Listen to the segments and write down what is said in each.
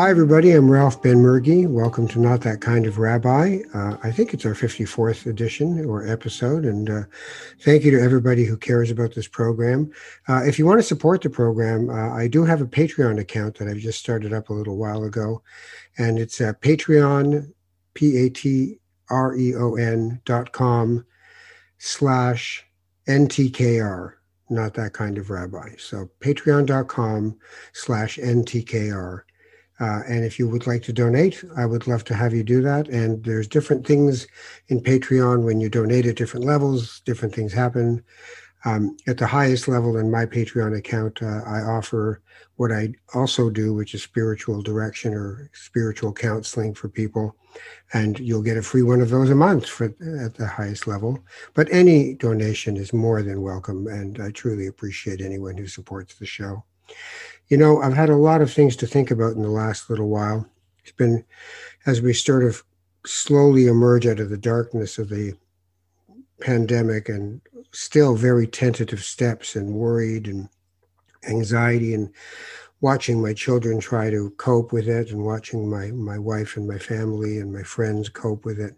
Hi, everybody. I'm Ralph Benmergui. Welcome to Not That Kind of Rabbi. Uh, I think it's our 54th edition or episode. And uh, thank you to everybody who cares about this program. Uh, if you want to support the program, uh, I do have a Patreon account that I've just started up a little while ago. And it's Patreon, P A T R E O N dot com slash NTKR. Not that kind of rabbi. So patreon.com slash NTKR. Uh, and if you would like to donate, I would love to have you do that. And there's different things in Patreon when you donate at different levels, different things happen. Um, at the highest level in my Patreon account, uh, I offer what I also do, which is spiritual direction or spiritual counseling for people. And you'll get a free one of those a month for at the highest level. But any donation is more than welcome. And I truly appreciate anyone who supports the show. You know, I've had a lot of things to think about in the last little while. It's been as we sort of slowly emerge out of the darkness of the pandemic and still very tentative steps and worried and anxiety and watching my children try to cope with it and watching my my wife and my family and my friends cope with it.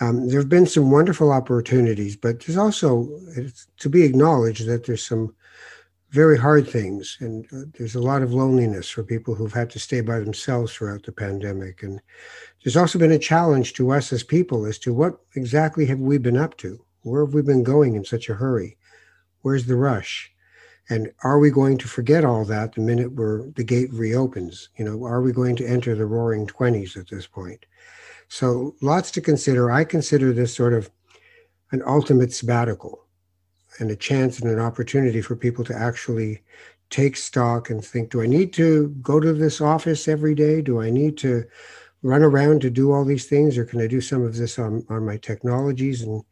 Um, there have been some wonderful opportunities, but there's also to be acknowledged that there's some very hard things. And uh, there's a lot of loneliness for people who've had to stay by themselves throughout the pandemic. And there's also been a challenge to us as people as to what exactly have we been up to? Where have we been going in such a hurry? Where's the rush? And are we going to forget all that the minute where the gate reopens? You know, are we going to enter the roaring 20s at this point? So lots to consider. I consider this sort of an ultimate sabbatical and a chance and an opportunity for people to actually take stock and think do i need to go to this office every day? Do i need to run around to do all these things or can i do some of this on, on my technologies and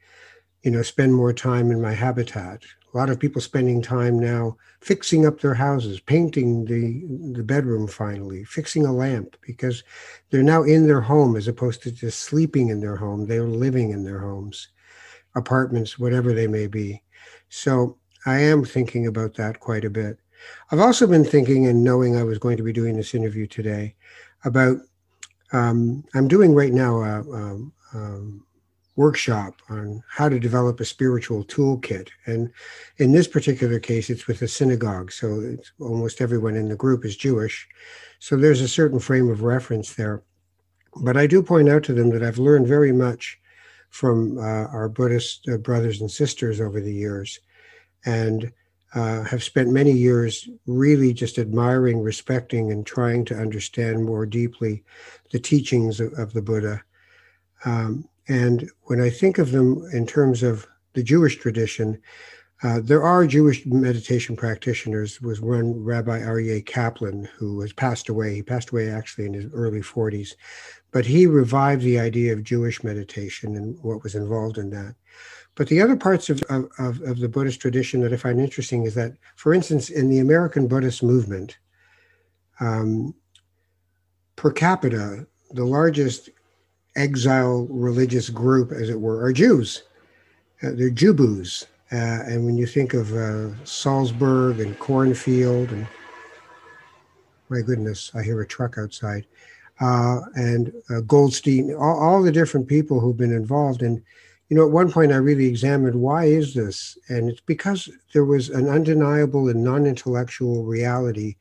you know spend more time in my habitat? A lot of people spending time now fixing up their houses painting the the bedroom finally fixing a lamp because they're now in their home as opposed to just sleeping in their home. They're living in their homes apartments whatever they may be so I am thinking about that quite a bit. I've also been thinking and knowing I was going to be doing this interview today about, um, I'm doing right now a, a, a, workshop on how to develop a spiritual toolkit. And in this particular case, it's with a synagogue. So almost everyone in the group is Jewish. So there's a certain frame of reference there. But I do point out to them that I've learned very much from uh, our Buddhist uh, brothers and sisters over the years, and uh, have spent many years really just admiring, respecting, and trying to understand more deeply the teachings of, of the Buddha. Um, and when I think of them in terms of the Jewish tradition, uh, there are Jewish meditation practitioners. Was one Rabbi Aryeh Kaplan who has passed away. He passed away actually in his early 40s, but he revived the idea of Jewish meditation and what was involved in that. But the other parts of, of, of the Buddhist tradition that I find interesting is that, for instance, in the American Buddhist movement, um, per capita, the largest exile religious group, as it were, are Jews. Uh, they're Jubus. Uh, and when you think of uh, Salzberg and Kornfield, and my goodness, I hear a truck outside, uh, and Goldstein, all, all, the different people who've been involved. And, you know, at one point I really examined why is this? And it's because there was an undeniable and non intellectual reality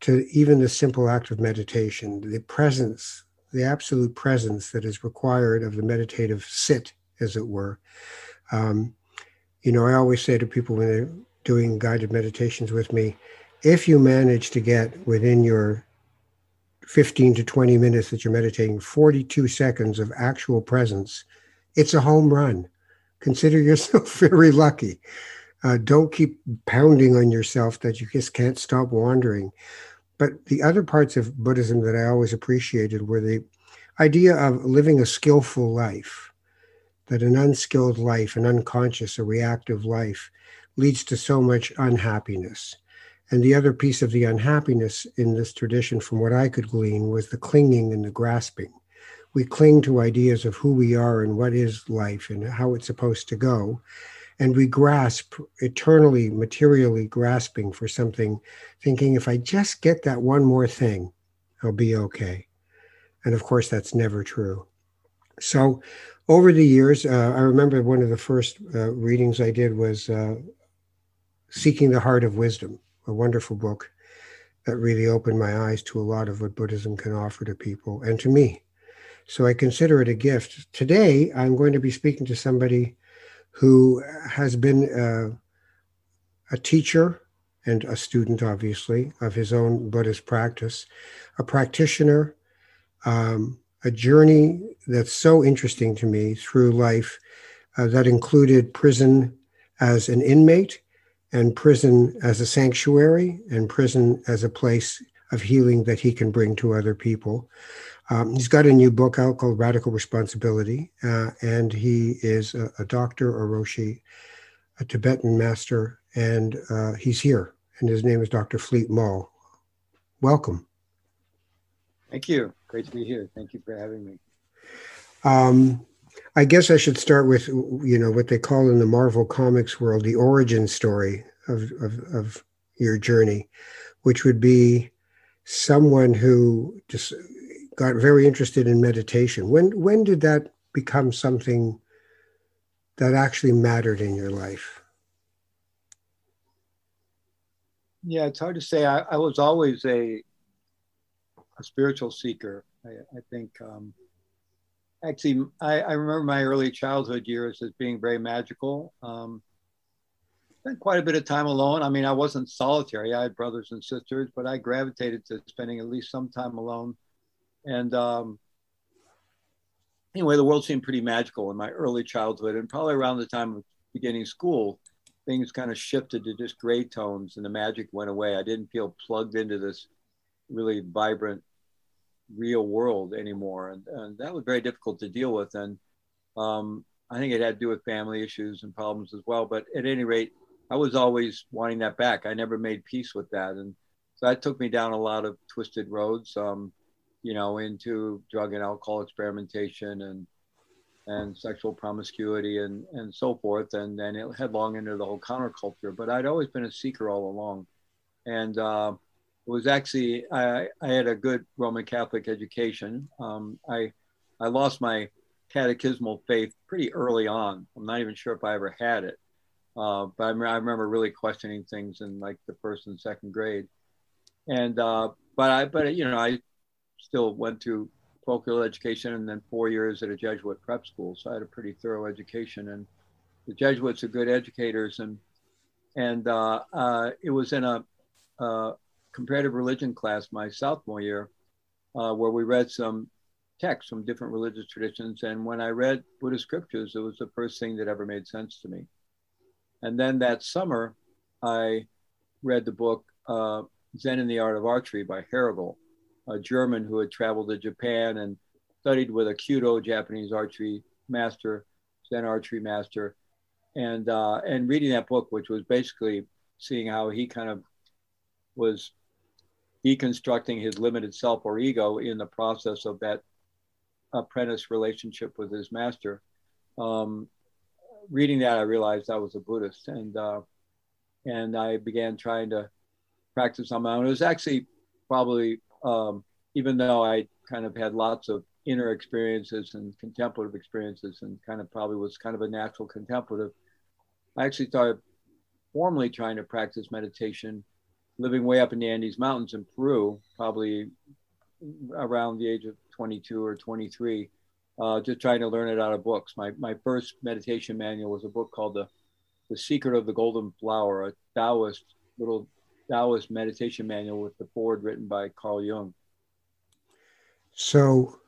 to even the simple act of meditation, the presence, the absolute presence that is required of the meditative sit, as it were. Um, you know, I always say to people when they're doing guided meditations with me, if you manage to get within your 15 to 20 minutes that you're meditating, 42 seconds of actual presence, it's a home run. Consider yourself very lucky. Uh, don't keep pounding on yourself that you just can't stop wandering. But the other parts of Buddhism that I always appreciated were the idea of living a skillful life that an unskilled life, an unconscious, a reactive life leads to so much unhappiness. And the other piece of the unhappiness in this tradition, from what I could glean, was the clinging and the grasping. We cling to ideas of who we are and what is life and how it's supposed to go. And we grasp, eternally, materially grasping for something, thinking if I just get that one more thing, I'll be okay. And of course, that's never true. So, over the years, uh, I remember one of the first uh, readings I did was uh, Seeking the Heart of Wisdom, a wonderful book that really opened my eyes to a lot of what Buddhism can offer to people and to me. So I consider it a gift. Today, I'm going to be speaking to somebody who has been uh, a teacher and a student, obviously, of his own Buddhist practice, a practitioner, um, a journey that's so interesting to me through life uh, that included prison as an inmate and prison as a sanctuary and prison as a place of healing that he can bring to other people. Um, he's got a new book out called Radical Responsibility, uh, and he is a, a, doctor, a Roshi, a Tibetan master, and uh, he's here. And his name is Dr. Fleet Maull. Welcome. Thank you. Great to be here. Thank you for having me. Um, I guess I should start with you know what they call in the Marvel Comics world the origin story of of, of your journey, which would be someone who just got very interested in meditation. When when did that become something that actually mattered in your life? Yeah, it's hard to say. I, I was always a a spiritual seeker. I, I think um, actually, I, I, remember my early childhood years as being very magical. Um, spent quite a bit of time alone. I mean, I wasn't solitary. I had brothers and sisters, but I gravitated to spending at least some time alone. And um, anyway, the world seemed pretty magical in my early childhood, and probably around the time of beginning school, things kind of shifted to just gray tones, and the magic went away. I didn't feel plugged into this really vibrant real world anymore. And, and that was very difficult to deal with. And um, I think it had to do with family issues and problems as well. But at any rate, I was always wanting that back. I never made peace with that. And so that took me down a lot of twisted roads, um, you know, into drug and alcohol experimentation and and sexual promiscuity and, and so forth. And then it headlong into the whole counterculture. But I'd always been a seeker all along. And uh, was actually I, I had a good Roman Catholic education. Um, I I lost my catechismal faith pretty early on. I'm not even sure if I ever had it, uh, but I, I, remember really questioning things in like the first and second grade. And uh, but I but you know I still went to parochial education and then four years at a Jesuit prep school, so I had a pretty thorough education. And the Jesuits are good educators, and and uh, uh it was in a uh, comparative religion class my sophomore year, uh, where we read some texts from different religious traditions. And when I read Buddhist scriptures, it was the first thing that ever made sense to me. And then that summer, I read the book uh, Zen and the Art of Archery by Herrigel, a German who had traveled to Japan and studied with a Kyudo Japanese archery master, Zen archery master. And, uh, and reading that book, which was basically seeing how he kind of was deconstructing his limited self or ego in the process of that apprentice relationship with his master. Um, reading that, I realized I was a Buddhist, and uh, and I began trying to practice on my own. It was actually probably, um, even though I kind of had lots of inner experiences and contemplative experiences, and kind of probably was kind of a natural contemplative, I actually started formally trying to practice meditation living way up in the Andes Mountains in Peru, probably around the age of 22 or 23, uh, just trying to learn it out of books. My, my first meditation manual was a book called the, the Secret of the Golden Flower, a Taoist, little Taoist meditation manual with the forward written by Carl Jung. So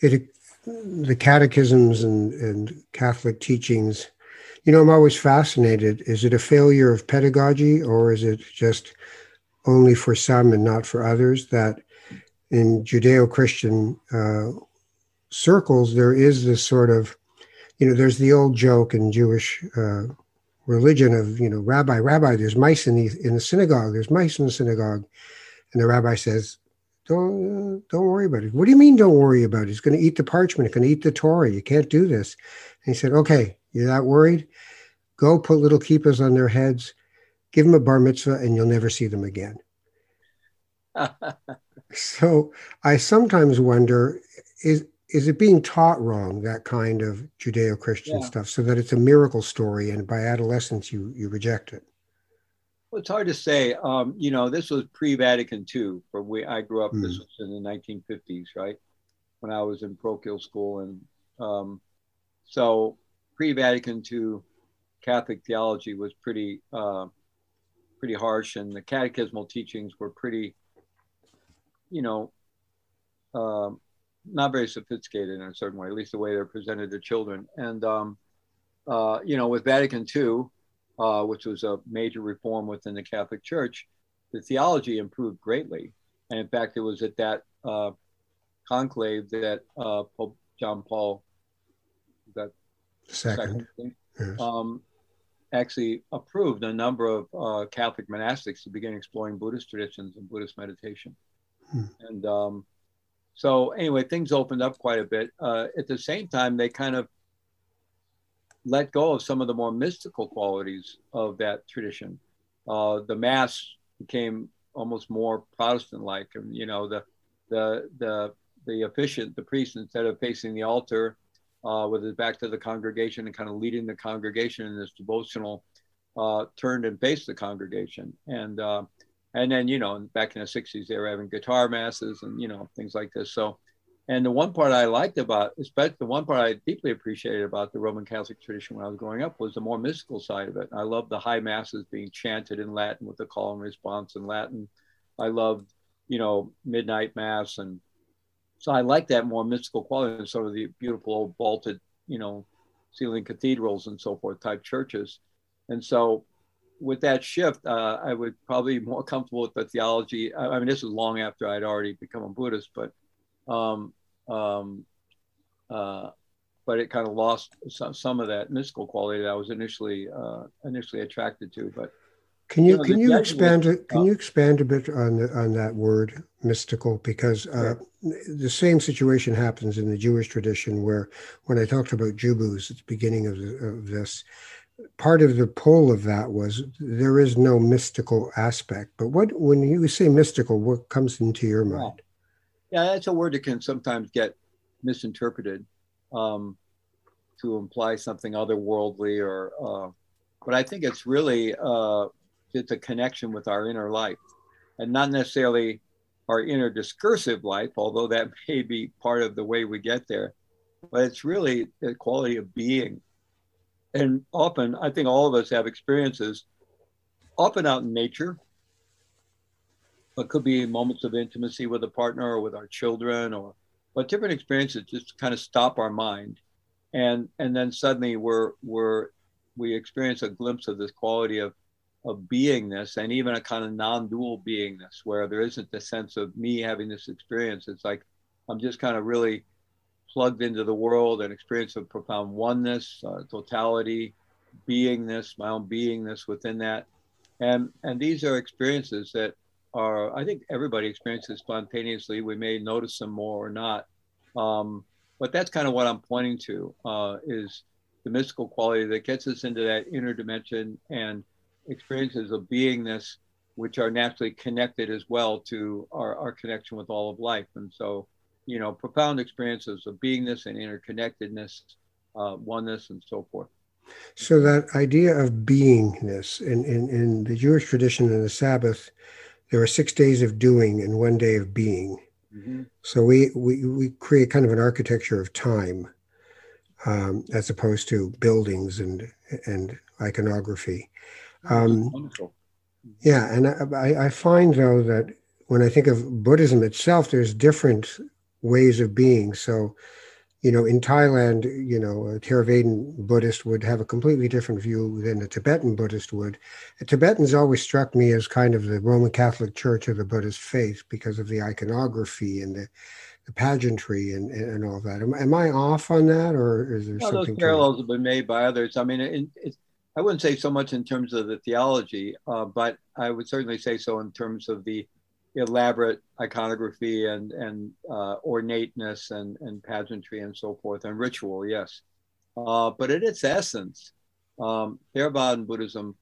it, the catechisms and, and Catholic teachings, you know, I'm always fascinated. Is it a failure of pedagogy or is it just only for some and not for others, that in Judeo Christian uh, circles, there is this sort of, you know, there's the old joke in Jewish uh, religion of, you know, Rabbi, Rabbi, there's mice in the, in the synagogue, there's mice in the synagogue. And the rabbi says, don't, uh, don't worry about it. What do you mean, don't worry about it? It's going to eat the parchment, it's going to eat the Torah. You can't do this. And he said, okay, you're that worried? Go put little kippas on their heads give them a bar mitzvah and you'll never see them again. So I sometimes wonder is is it being taught wrong that kind of Judeo-Christian yeah. stuff, so that it's a miracle story, and by adolescence you you reject it? Well, it's hard to say. Um, you know, this was pre-Vatican II. For where I grew up. Mm. This was in the 1950s, right? When I was in parochial school, and um, so pre-Vatican II Catholic theology was pretty uh, pretty harsh, and the catechismal teachings were pretty, you know, uh, not very sophisticated in a certain way, at least the way they're presented to children. And um, uh, you know, with Vatican II, uh, which was a major reform within the Catholic Church, the theology improved greatly. And in fact, it was at that uh, conclave that uh, Pope John Paul that second, second yes. um, actually approved a number of uh, Catholic monastics to begin exploring Buddhist traditions and Buddhist meditation. Hmm. And um, so, anyway, things opened up quite a bit. Uh, at the same time, they kind of let go of some of the more mystical qualities of that tradition. Uh, the Mass became almost more Protestant-like, and you know, the the the the officiant, the priest, instead of facing the altar, uh, with his back to the congregation and kind of leading the congregation in this devotional, uh, turned and faced the congregation. And uh, and then you know, back in the '60s, they were having guitar masses and you know things like this. So, and the one part I liked about, especially the one part I deeply appreciated about the Roman Catholic tradition when I was growing up, was the more mystical side of it. I loved the high masses being chanted in Latin with the call and response in Latin. I loved, you know, midnight mass and so I like that more mystical quality than sort of the beautiful old vaulted, you know, ceiling cathedrals and so forth type churches. And so with that shift, uh, I would probably be more comfortable with the theology. I, I, mean, this was long after I'd already become a Buddhist, but um, um, uh, but it kind of lost some, some of that mystical quality that I was initially uh, initially attracted to. But can you, you know, can you expand can you expand a bit on the, on that word mystical? Because uh, the same situation happens in the Jewish tradition where when I talked about Jubus at the beginning of, the, of this part of the pull of that was there is no mystical aspect. But what when you say mystical what comes into your mind that's a word that can sometimes get misinterpreted um, to imply something otherworldly or uh, but I think it's really uh, it's a connection with our inner life and not necessarily our inner discursive life, although that may be part of the way we get there. But it's really the quality of being. And often, I think all of us have experiences, often out in nature, but could be moments of intimacy with a partner or with our children, or but different experiences just kind of stop our mind, and and then suddenly we're we're we experience a glimpse of this quality of of beingness and even a kind of non-dual beingness where there isn't the sense of me having this experience. It's like i'm just kind of really plugged into the world and experience of profound oneness uh, totality beingness my own beingness within that. And and these are experiences that are i think everybody experiences spontaneously we may notice them more or not um, but that's kind of what i'm pointing to uh, is the mystical quality that gets us into that inner dimension and experiences of beingness, which are naturally connected as well to our, our connection with all of life. And so, you know, profound experiences of beingness and interconnectedness, uh, oneness, and so forth. So that idea of beingness in, in, in the Jewish tradition and the Sabbath, there are six days of doing and one day of being. Mm-hmm. So we, we, we create kind of an architecture of time um, as opposed to buildings and, and iconography. Um, yeah, and I, I find though that when I think of Buddhism itself, there's different ways of being. So, you know, in Thailand, you know, a Theravadan Buddhist would have a completely different view than a Tibetan Buddhist would. A Tibetans always struck me as kind of the Roman Catholic Church of the Buddhist faith because of the iconography and the, the pageantry and, and all that. Am, am I off on that, or is there something? Those parallels have been made by others. I mean, it, it's I wouldn't say so much in terms of the theology, uh, but I would certainly say so in terms of the elaborate iconography and and uh, ornateness and and pageantry and so forth and ritual. Yes, uh, but at its essence, um, Theravada Buddhism,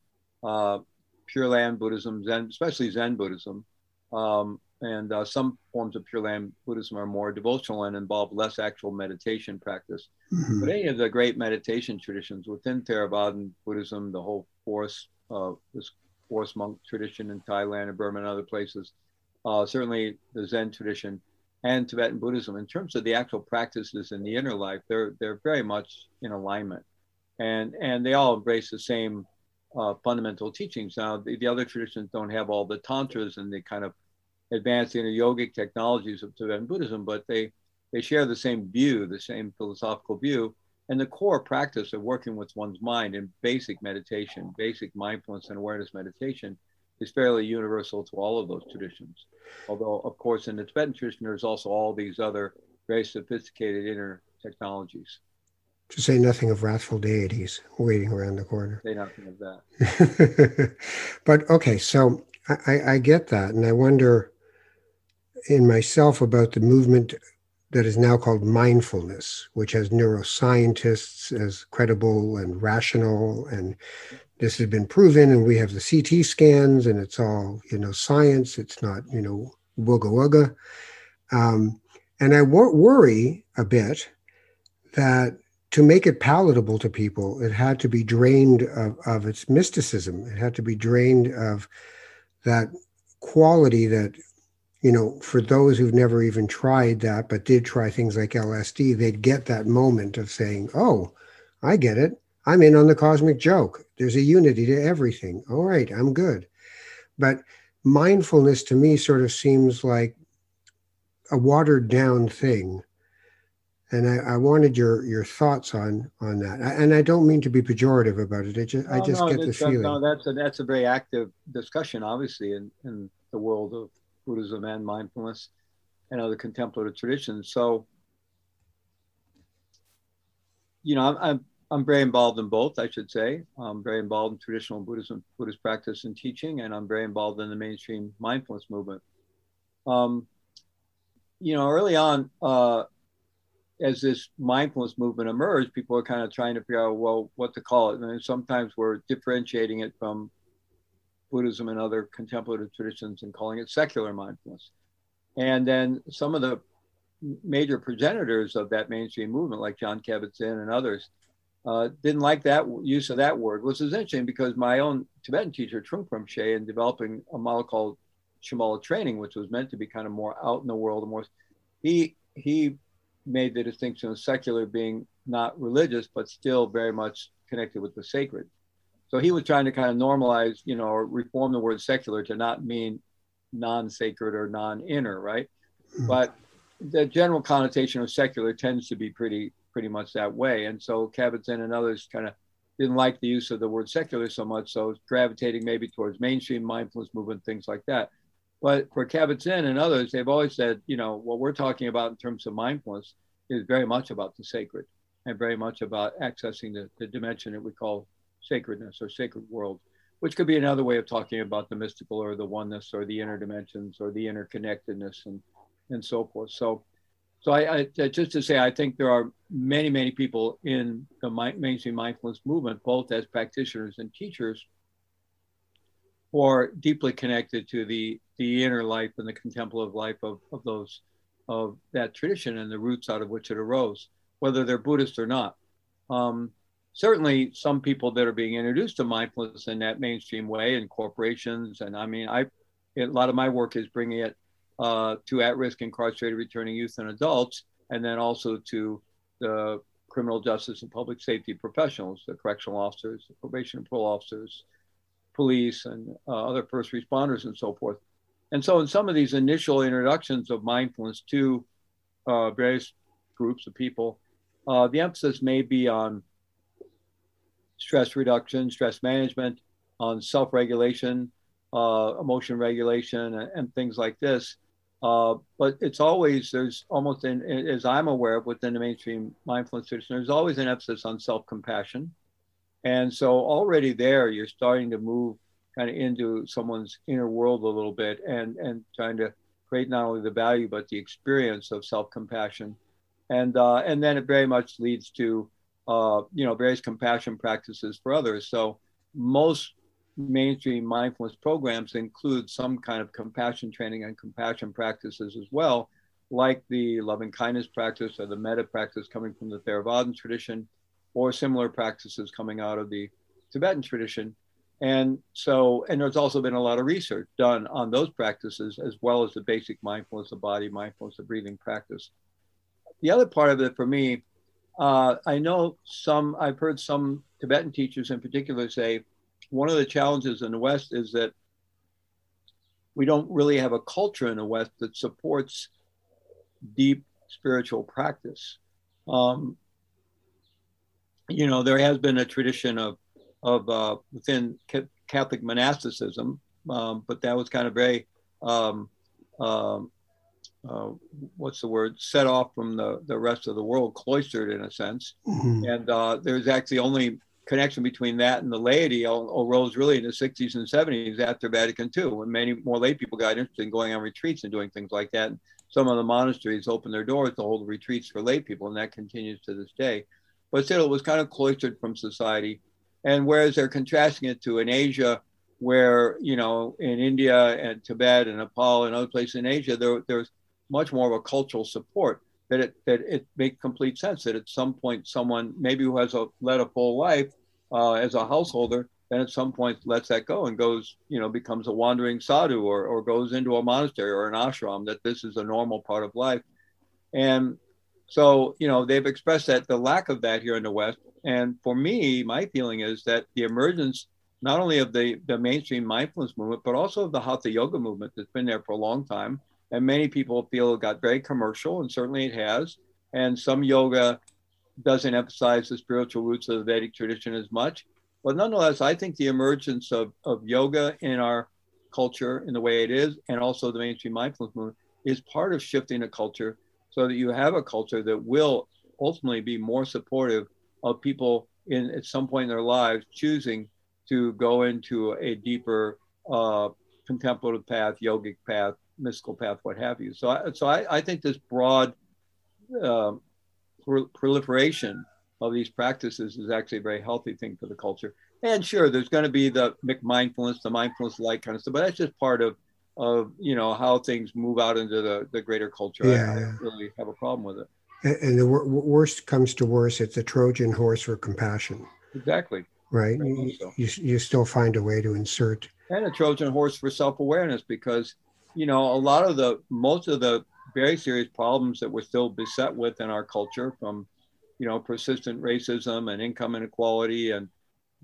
uh, Pure Land Buddhism, Zen, especially Zen Buddhism, um, and uh, some forms of Pure Land Buddhism are more devotional and involve less actual meditation practice. Mm-hmm. But any of the great meditation traditions within Theravadan Buddhism, the whole forest, uh, this forest monk tradition in Thailand and Burma and other places, uh, certainly the Zen tradition and Tibetan Buddhism, in terms of the actual practices in the inner life, they're they're very much in alignment, and and they all embrace the same uh, fundamental teachings. Now, the, the, other traditions don't have all the tantras and the kind of advanced inner yogic technologies of Tibetan Buddhism, but they they share the same view, the same philosophical view, and the core practice of working with one's mind in basic meditation, basic mindfulness and awareness meditation, is fairly universal to all of those traditions. Although, of course, in the Tibetan tradition, there's also all these other very sophisticated inner technologies. To say nothing of wrathful deities waiting around the corner. Say nothing of that. but okay, so I, I get that. And I wonder in myself about the movement that is now called mindfulness, which has neuroscientists as credible and rational, and this has been proven. And we have the CT scans, and it's all you know science. It's not you know wooga wooga. Um, and I wor- worry a bit that to make it palatable to people, it had to be drained of, of its mysticism. It had to be drained of that quality that you know, for those who've never even tried that, but did try things like LSD, they'd get that moment of saying, oh, I get it. I'm in on the cosmic joke. There's a unity to everything. All right, I'm good. But mindfulness to me sort of seems like a watered down thing. And I, I wanted your your thoughts on on that. And I don't mean to be pejorative about it. I just, no, I just no, get the feeling. No, that's a, that's a very active discussion, obviously, in, in the world of Buddhism and mindfulness and other contemplative traditions. So, you know, I'm, I'm, I'm very involved in both, I should say. I'm very involved in traditional Buddhism, Buddhist practice and teaching, and I'm very involved in the mainstream mindfulness movement. Um, you know, early on, uh, as this mindfulness movement emerged, people are kind of trying to figure out, well, what to call it. And sometimes we're differentiating it from Buddhism and other contemplative traditions and calling it secular mindfulness. And then some of the major progenitors of that mainstream movement, like Jon Kabat-Zinn and others, uh, didn't like that use of that word, which is interesting because my own Tibetan teacher, Trungpa Rinpoche, in developing a model called Shambhala training, which was meant to be kind of more out in the world, more he he made the distinction of secular being not religious, but still very much connected with the sacred. So he was trying to kind of normalize, you know, or reform the word secular to not mean non-sacred or non-inner, right? Mm-hmm. But the general connotation of secular tends to be pretty pretty much that way. And so Kabat-Zinn and others kind of didn't like the use of the word secular so much, so gravitating maybe towards mainstream mindfulness movement, things like that. But for Kabat-Zinn and others, they've always said, you know, what we're talking about in terms of mindfulness is very much about the sacred and very much about accessing the, the dimension that we call sacredness or sacred world, which could be another way of talking about the mystical or the oneness or the inner dimensions or the interconnectedness and and so forth. So, so I, I just to say, I think there are many many people in the mainstream mindfulness movement, both as practitioners and teachers, who are deeply connected to the the inner life and the contemplative life of, of those of that tradition and the roots out of which it arose, whether they're Buddhist or not. Um, certainly some people that are being introduced to mindfulness in that mainstream way and corporations and i mean i a lot of my work is bringing it uh, to at-risk incarcerated returning youth and adults and then also to the criminal justice and public safety professionals the correctional officers the probation and parole officers police and uh, other first responders and so forth and so in some of these initial introductions of mindfulness to uh, various groups of people uh, the emphasis may be on stress reduction, stress management, on self regulation, uh, emotion regulation, and, and, things like this. Uh, but it's always, there's almost, in, as I'm aware of within the mainstream mindfulness tradition, there's always an emphasis on self compassion. And so already there, you're starting to move kind of into someone's inner world a little bit and, and trying to create not only the value, but the experience of self compassion. And, uh, and then it very much leads to uh, you know, various compassion practices for others. So most mainstream mindfulness programs include some kind of compassion training and compassion practices as well, like the loving kindness practice or the metta practice coming from the Theravadan tradition, or similar practices coming out of the Tibetan tradition. And so, and there's also been a lot of research done on those practices as well as the basic mindfulness of body, mindfulness of breathing practice. The other part of it for me, uh, I know some, I've heard some Tibetan teachers in particular say one of the challenges in the West is that we don't really have a culture in the West that supports deep spiritual practice. Um, you know, there has been a tradition of of uh, within Catholic monasticism, um, but that was kind of very um, um, uh, what's the word set off from the, the rest of the world, cloistered in a sense. Mm-hmm. And uh, there's actually only connection between that and the laity arose really in the 60s and 70s after Vatican II, when many more lay people got interested in going on retreats and doing things like that. And some of the monasteries opened their doors to hold retreats for lay people, and that continues to this day. But still, it was kind of cloistered from society. And whereas they're contrasting it to in Asia, where, you know, in India and Tibet and Nepal and other places in Asia, there, there's much more of a cultural support that it, that it makes complete sense that at some point someone maybe who has a, led a full life uh, as a householder then at some point lets that go and goes, you know, becomes a wandering sadhu or, or goes into a monastery or an ashram, that this is a normal part of life. And so, you know, they've expressed that the lack of that here in the West. And for me, my feeling is that the emergence not only of the, the mainstream mindfulness movement, but also of the hatha yoga movement that's been there for a long time. And many people feel it got very commercial, and certainly it has. And some yoga doesn't emphasize the spiritual roots of the Vedic tradition as much. But nonetheless, I think the emergence of, of yoga in our culture in the way it is, and also the mainstream mindfulness movement, is part of shifting a culture so that you have a culture that will ultimately be more supportive of people in at some point in their lives choosing to go into a deeper uh, contemplative path, yogic path, mystical path, what have you. So, I, so I, I think this broad uh, proliferation of these practices is actually a very healthy thing for the culture. And sure, there's going to be the mindfulness, the mindfulness light kind of stuff, but that's just part of of you know how things move out into the, the greater culture. Yeah, I, I don't really have a problem with it. And, and the wor- worst comes to worst, it's a Trojan horse for compassion. Exactly. Right. You, so. you, you still find a way to insert. And a Trojan horse for self awareness because, you know, a lot of the, most of the very serious problems that we're still beset with in our culture from you know, persistent racism and income inequality and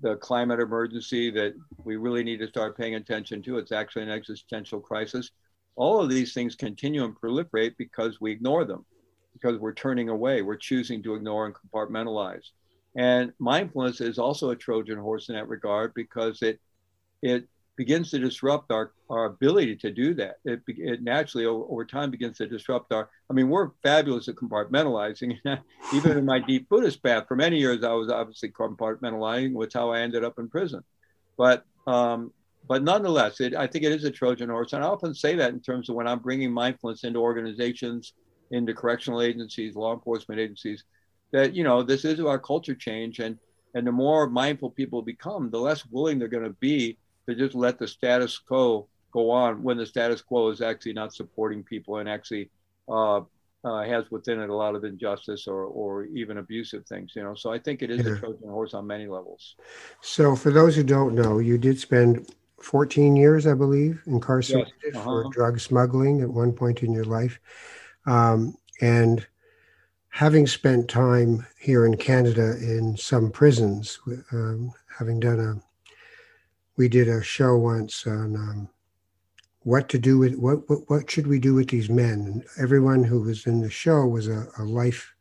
the climate emergency that we really need to start paying attention to. It's actually an existential crisis. All of these things continue and proliferate because we ignore them, because we're turning away, we're choosing to ignore and compartmentalize. And mindfulness is also a Trojan horse in that regard because it it begins to disrupt our, our ability to do that. It, it naturally over, over, time begins to disrupt our, I mean, we're fabulous at compartmentalizing. Even in my deep Buddhist path, for many years, I was obviously compartmentalizing, which how I ended up in prison. But, um, but nonetheless, it, I think it is a Trojan horse. And I often say that in terms of when I'm bringing mindfulness into organizations, into correctional agencies, law enforcement agencies, that, you know, this is our culture change. And, and the more mindful people become, the less willing they're going to be to just let the status quo go on when the status quo is actually not supporting people and actually uh, uh, has within it a lot of injustice or, or even abusive things, you know. So I think it is yeah. a Trojan horse on many levels. So for those who don't know, you did spend 14 years, I believe, incarcerated yes. uh-huh. for drug smuggling at one point in your life. Um, and having spent time here in Canada in some prisons, um, having done a we did a show once on um, what to do with what, what what should we do with these men? And everyone who was in the show was a, a life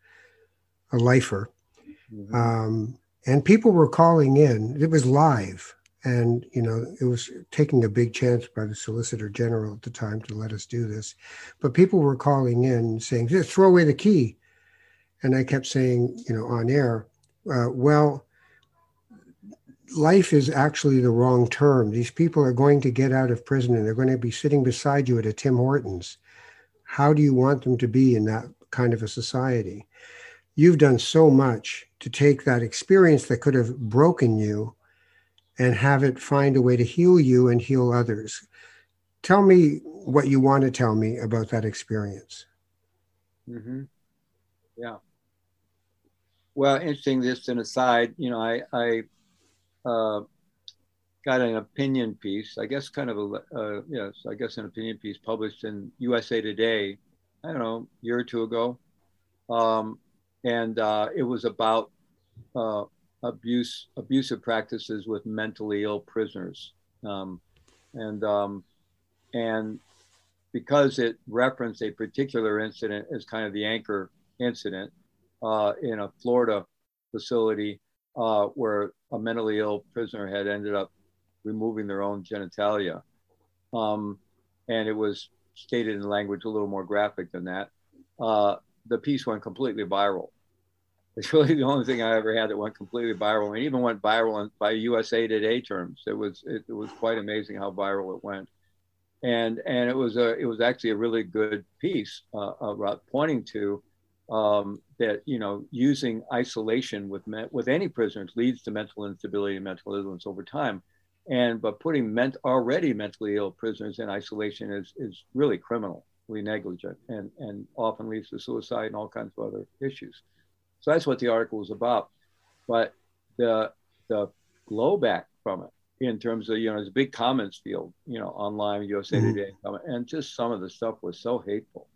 a lifer. Mm-hmm. um, and people were calling in. It was live. And you know it was taking a big chance by the solicitor general at the time to let us do this. But people were calling in saying just throw away the key. And i kept saying you know on air uh, well life is actually the wrong term. These people are going to get out of prison and they're going to be sitting beside you at a Tim Hortons. How do you want them to be in that kind of a society? You've done so much to take that experience that could have broken you and have it find a way to heal you and heal others. Tell me what you want to tell me about that experience. Mm-hmm. Yeah. Well, interesting. Just an aside, you know, I I uh, got an opinion piece, I guess, kind of a uh, yes, I guess an opinion piece published in USA Today. I don't know, a year or two ago, um, and uh, it was about uh, abuse abusive practices with mentally ill prisoners, um, and um, and because it referenced a particular incident as kind of the anchor incident uh, in a Florida facility uh, where a mentally ill prisoner had ended up removing their own genitalia. Um, and it was stated in language a little more graphic than that. Uh, the piece went completely viral. It's really the only thing I ever had that went completely viral, and even went viral by USA Today terms. It was it, it was quite amazing how viral it went and and it was a it was actually a really good piece uh, about pointing to um, that you know using isolation with me- with any prisoners leads to mental instability and mental illness over time, and but putting ment- already mentally ill prisoners in isolation is is really criminally negligent and and often leads to suicide and all kinds of other issues. So that's what the article is about, but the the blowback from it in terms of you know there's a big comments field you know online USA mm-hmm. Today and just some of the stuff was so hateful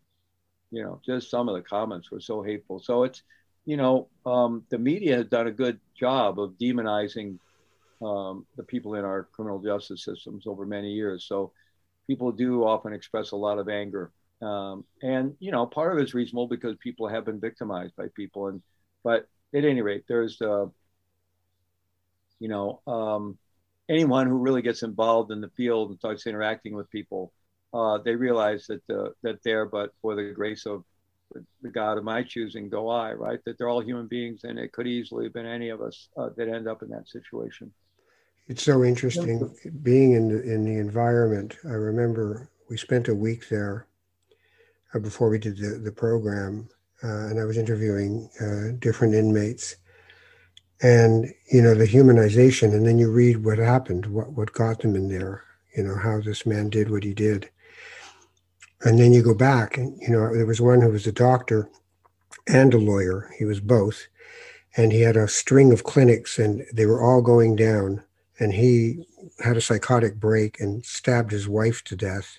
you know just some of the comments were so hateful. So it's you know um, the media has done a good job of demonizing um, the people in our criminal justice systems over many years. So people do often express a lot of anger. Um, and you know part of it's reasonable because people have been victimized by people. And but at any rate there's uh, you know um, anyone who really gets involved in the field and starts interacting with people, uh, they realize that uh, that they're but for the grace of the God of my choosing go I, right? That they're all human beings, and it could easily have been any of us uh, that end up in that situation. It's so interesting being in the, in the environment. I remember we spent a week there uh, before we did the, the program, uh, and I was interviewing uh, different inmates and you know the humanization and then you read what happened what what got them in there you know how this man did what he did and then you go back and you know there was one who was a doctor and a lawyer he was both and he had a string of clinics and they were all going down and he had a psychotic break and stabbed his wife to death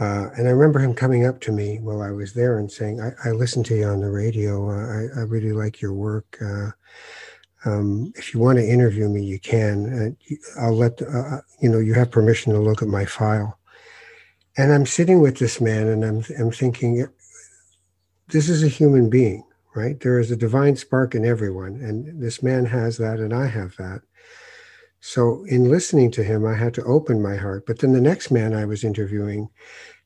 uh, and I remember him coming up to me while I was there and saying, I, I listened to you on the radio. Uh, I, I, really like your work. Uh, um, if you want to interview me, you can. Uh, I'll let, uh, uh, you know, you have permission to look at my file. And I'm sitting with this man and I'm, I'm thinking, this is a human being, right? There is a divine spark in everyone. And this man has that and I have that. So in listening to him, I had to open my heart. But then the next man I was interviewing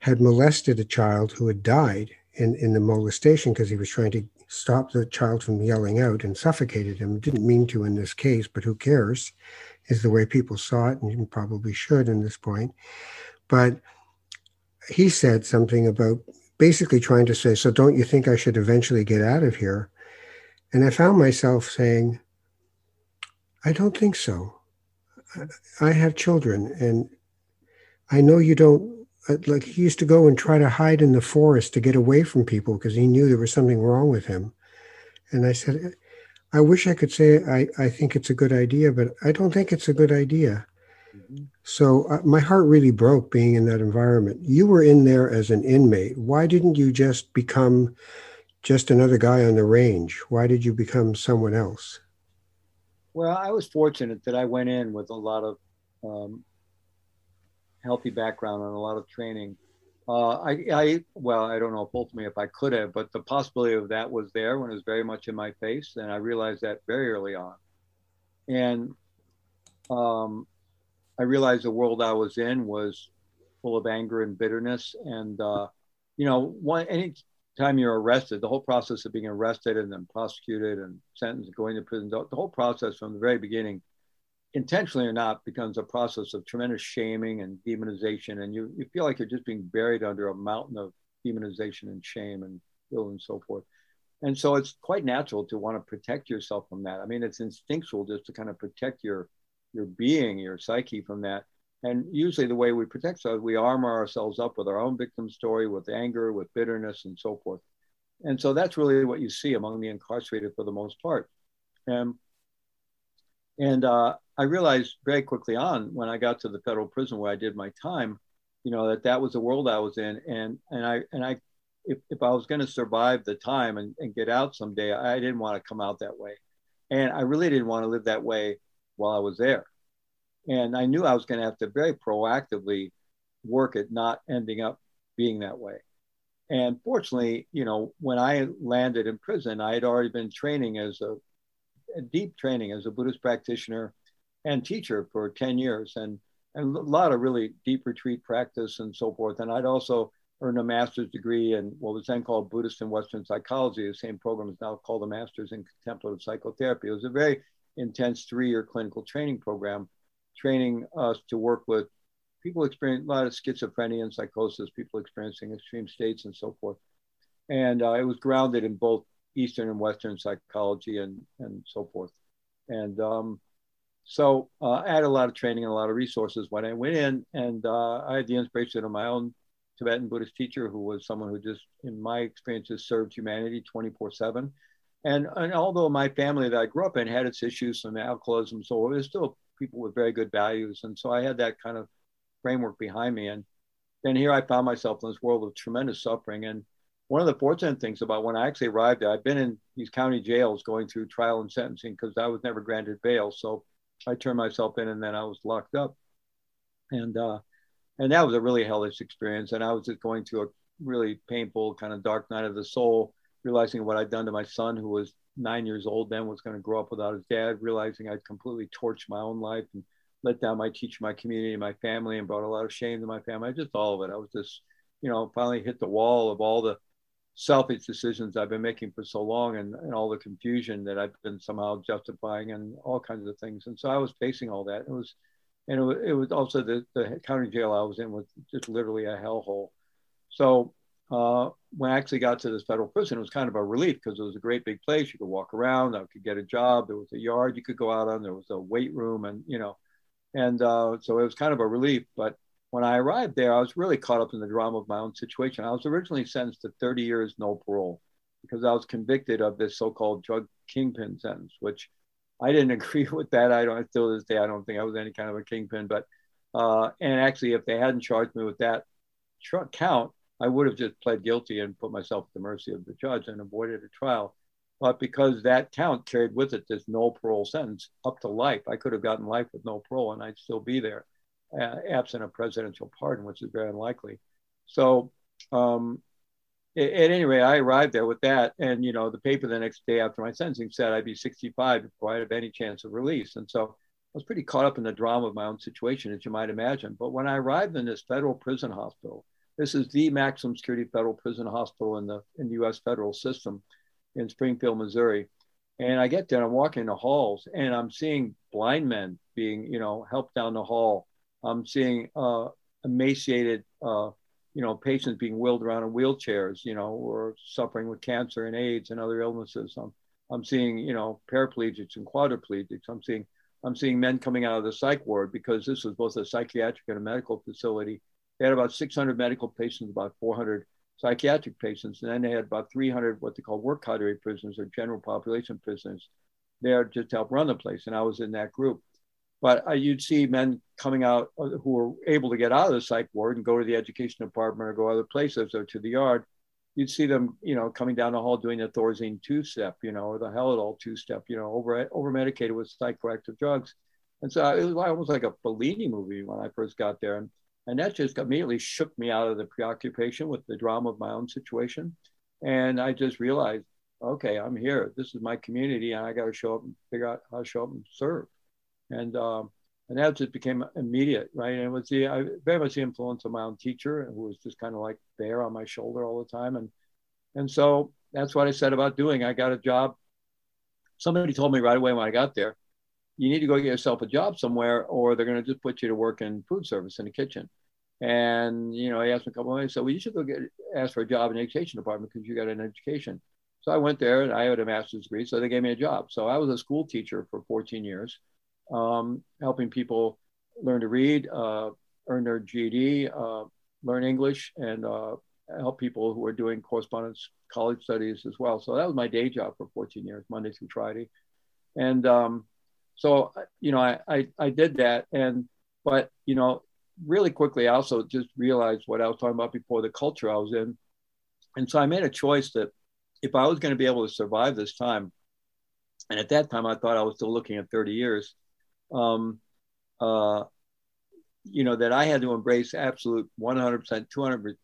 had molested a child who had died in, in the molestation because he was trying to stop the child from yelling out and suffocated him. Didn't mean to in this case, but who cares? Is the way people saw it, and probably should in this point. But he said something about basically trying to say, So don't you think I should eventually get out of here? And I found myself saying, I don't think so. I have children, and I know you don't uh, like he used to go and try to hide in the forest to get away from people because he knew there was something wrong with him. And I said, I wish I could say I, I think it's a good idea, but I don't think it's a good idea. So uh, my heart really broke being in that environment. You were in there as an inmate. Why didn't you just become just another guy on the range? Why did you become someone else? Well, I was fortunate that I went in with a lot of um, healthy background and a lot of training. Uh, I, I, well, I don't know if ultimately if I could have, but the possibility of that was there when it was very much in my face, and I realized that very early on. And um, I realized the world I was in was full of anger and bitterness. And uh, you know, one any time you're arrested, the whole process of being arrested and then prosecuted and sentenced, going to prison, the, whole process from the very beginning intentionally or not, becomes a process of tremendous shaming and demonization. And you, you feel like you're just being buried under a mountain of demonization and shame and ill and so forth. And so it's quite natural to want to protect yourself from that. I mean, it's instinctual just to kind of protect your your being, your psyche from that. And usually, the way we protect ourselves, we armor ourselves up with our own victim story, with anger, with bitterness, and so forth. And so that's really what you see among the incarcerated for the most part. And, and uh, I realized very quickly on when I got to the federal prison where I did my time, you know, that that was the world I was in. And, and I, and I, if, if I was going to survive the time and, and get out someday, I didn't want to come out that way. And I really didn't want to live that way while I was there. And I knew I was going to have to very proactively work at not ending up being that way. And fortunately, you know, when I landed in prison, I had already been training as a, a deep training as a Buddhist practitioner and teacher for 10 years and, and a lot of really deep retreat practice and so forth. And I'd also earned a master's degree in what was then called Buddhist and Western Psychology. The same program is now called the Master's in Contemplative Psychotherapy. It was a very intense three year clinical training program, training us to work with people experiencing a lot of schizophrenia and psychosis, people experiencing extreme states and so forth. And uh, it was grounded in both Eastern and Western psychology and, and so forth. And um, so uh, I had a lot of training and a lot of resources when I went in, and uh, I had the inspiration of my own Tibetan Buddhist teacher, who was someone who just, in my experiences, served humanity 24 7. And, and although my family that I grew up in had its issues, some alcoholism, so was still people with very good values. And so I had that kind of framework behind me. And then here I found myself in this world of tremendous suffering. And one of the fortunate things about when I actually arrived I've been in these county jails going through trial and sentencing because I was never granted bail. So I turned myself in and then I was locked up. And uh, and that was a really hellish experience. And I was just going through a really painful kind of dark night of the soul, realizing what I'd done to my son, who was nine years old then, was going to grow up without his dad, realizing I'd completely torched my own life and let down my teacher, my community, my family, and brought a lot of shame to my family. Just all of it. I was just, you know, finally hit the wall of all the selfish decisions I've been making for so long and, and all the confusion that I've been somehow justifying and all kinds of things. And so I was facing all that. It was, and it was, it was also the, the county jail I was in was just literally a hellhole. So uh, when I actually got to this federal prison, it was kind of a relief because it was a great big place. You could walk around, I could get a job. There was a yard you could go out on. There was a weight room, and you know, and uh, so it was kind of a relief. But when I arrived there, I was really caught up in the drama of my own situation. I was originally sentenced to 30 years no parole because I was convicted of this so-called drug kingpin sentence, which I didn't agree with that. I don't still to this day I don't think I was any kind of a kingpin. But uh, and actually, if they hadn't charged me with that count, I would have just pled guilty and put myself at the mercy of the judge and avoided a trial. But because that count carried with it this no parole sentence up to life, I could have gotten life with no parole and I'd still be there, uh, absent a presidential pardon, which is very unlikely. So, um, at, at any rate, I arrived there with that. And, you know, the paper the next day after my sentencing said I'd be 65 before I'd have any chance of release. And so I was pretty caught up in the drama of my own situation, as you might imagine. But when I arrived in this federal prison hospital, this is the maximum security federal prison hospital in the in the U.S. federal system in Springfield, Missouri. And I get there, I'm walking the halls, and I'm seeing blind men being, you know, helped down the hall. I'm seeing uh, emaciated, uh, you know, patients being wheeled around in wheelchairs, you know, or suffering with cancer and AIDS and other illnesses. I'm, I'm seeing, you know, paraplegics and quadriplegics. I'm seeing, I'm seeing men coming out of the psych ward because this was both a psychiatric and a medical facility. They had about 600 medical patients, about 400 psychiatric patients, and then they had about 300 what they call work cadre prisoners or general population prisoners there just to help run the place. And I was in that group. But uh, you'd see men coming out uh, who were able to get out of the psych ward and go to the education department or go other places or to the yard. You'd see them, you know, coming down the hall doing the Thorazine two-step, you know, or the Haldol two-step, you know, over over medicated with psychoactive drugs. And so it was almost like a Fellini movie when I first got there. And and that just immediately shook me out of the preoccupation with the drama of my own situation. And I just realized, okay, I'm here. This is my community, and I got to show up and figure out how to show up and serve. And um, and that just became immediate, right? And it was the I, very much the influence of my own teacher, who was just kind of like there on my shoulder all the time. And and so that's what I said about doing. I got a job. Somebody told me right away when I got there, you need to go get yourself a job somewhere, or they're going to just put you to work in food service in the kitchen. And you know, he asked me a couple of ways. So well, you should go get ask for a job in the education department because you got an education. So I went there and I had a master's degree, so they gave me a job. So I was a school teacher for 14 years. um, helping people learn to read, uh, earn their GED, uh, learn English, and uh, help people who are doing correspondence college studies as well. So that was my day job for 14 years, Monday through Friday. And um, so, you know, I, I, I did that. And, but, you know, really quickly, I also just realized what I was talking about before the culture I was in. And so I made a choice that if I was going to be able to survive this time, and at that time I thought I was still looking at 30 years, um, uh, you know, that I had to embrace absolute 100%, 200%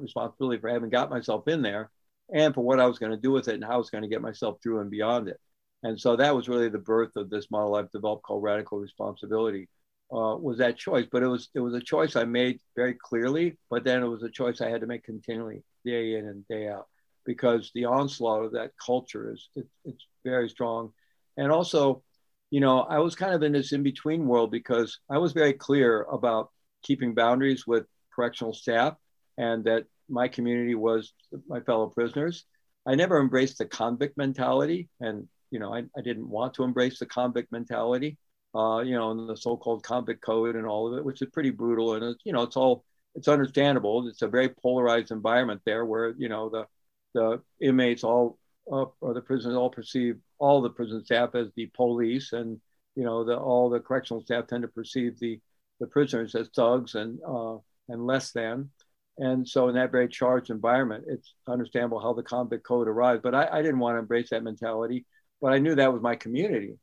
responsibility for having got myself in there and for what I was going to do with it and how I was going to get myself through and beyond it. And so that was really the birth of this model I've developed called radical responsibility. Uh, was that choice, but it was it was a choice I made very clearly. But then it was a choice I had to make continually, day in and day out, because the onslaught of that culture is it, it's very strong. And also, you know, I was kind of in this in between world because I was very clear about keeping boundaries with correctional staff, and that my community was my fellow prisoners. I never embraced the convict mentality, and you know, I, I didn't want to embrace the convict mentality. Uh, you know, the so-called convict code and all of it, which is pretty brutal, and it's you know, it's all it's understandable. It's a very polarized environment there, where you know the the inmates all uh, or the prisoners all perceive all the prison staff as the police, and you know, the all the correctional staff tend to perceive the the prisoners as thugs and uh, and less than. And so, in that very charged environment, it's understandable how the convict code arrived. But I, I didn't want to embrace that mentality, but I knew that was my community.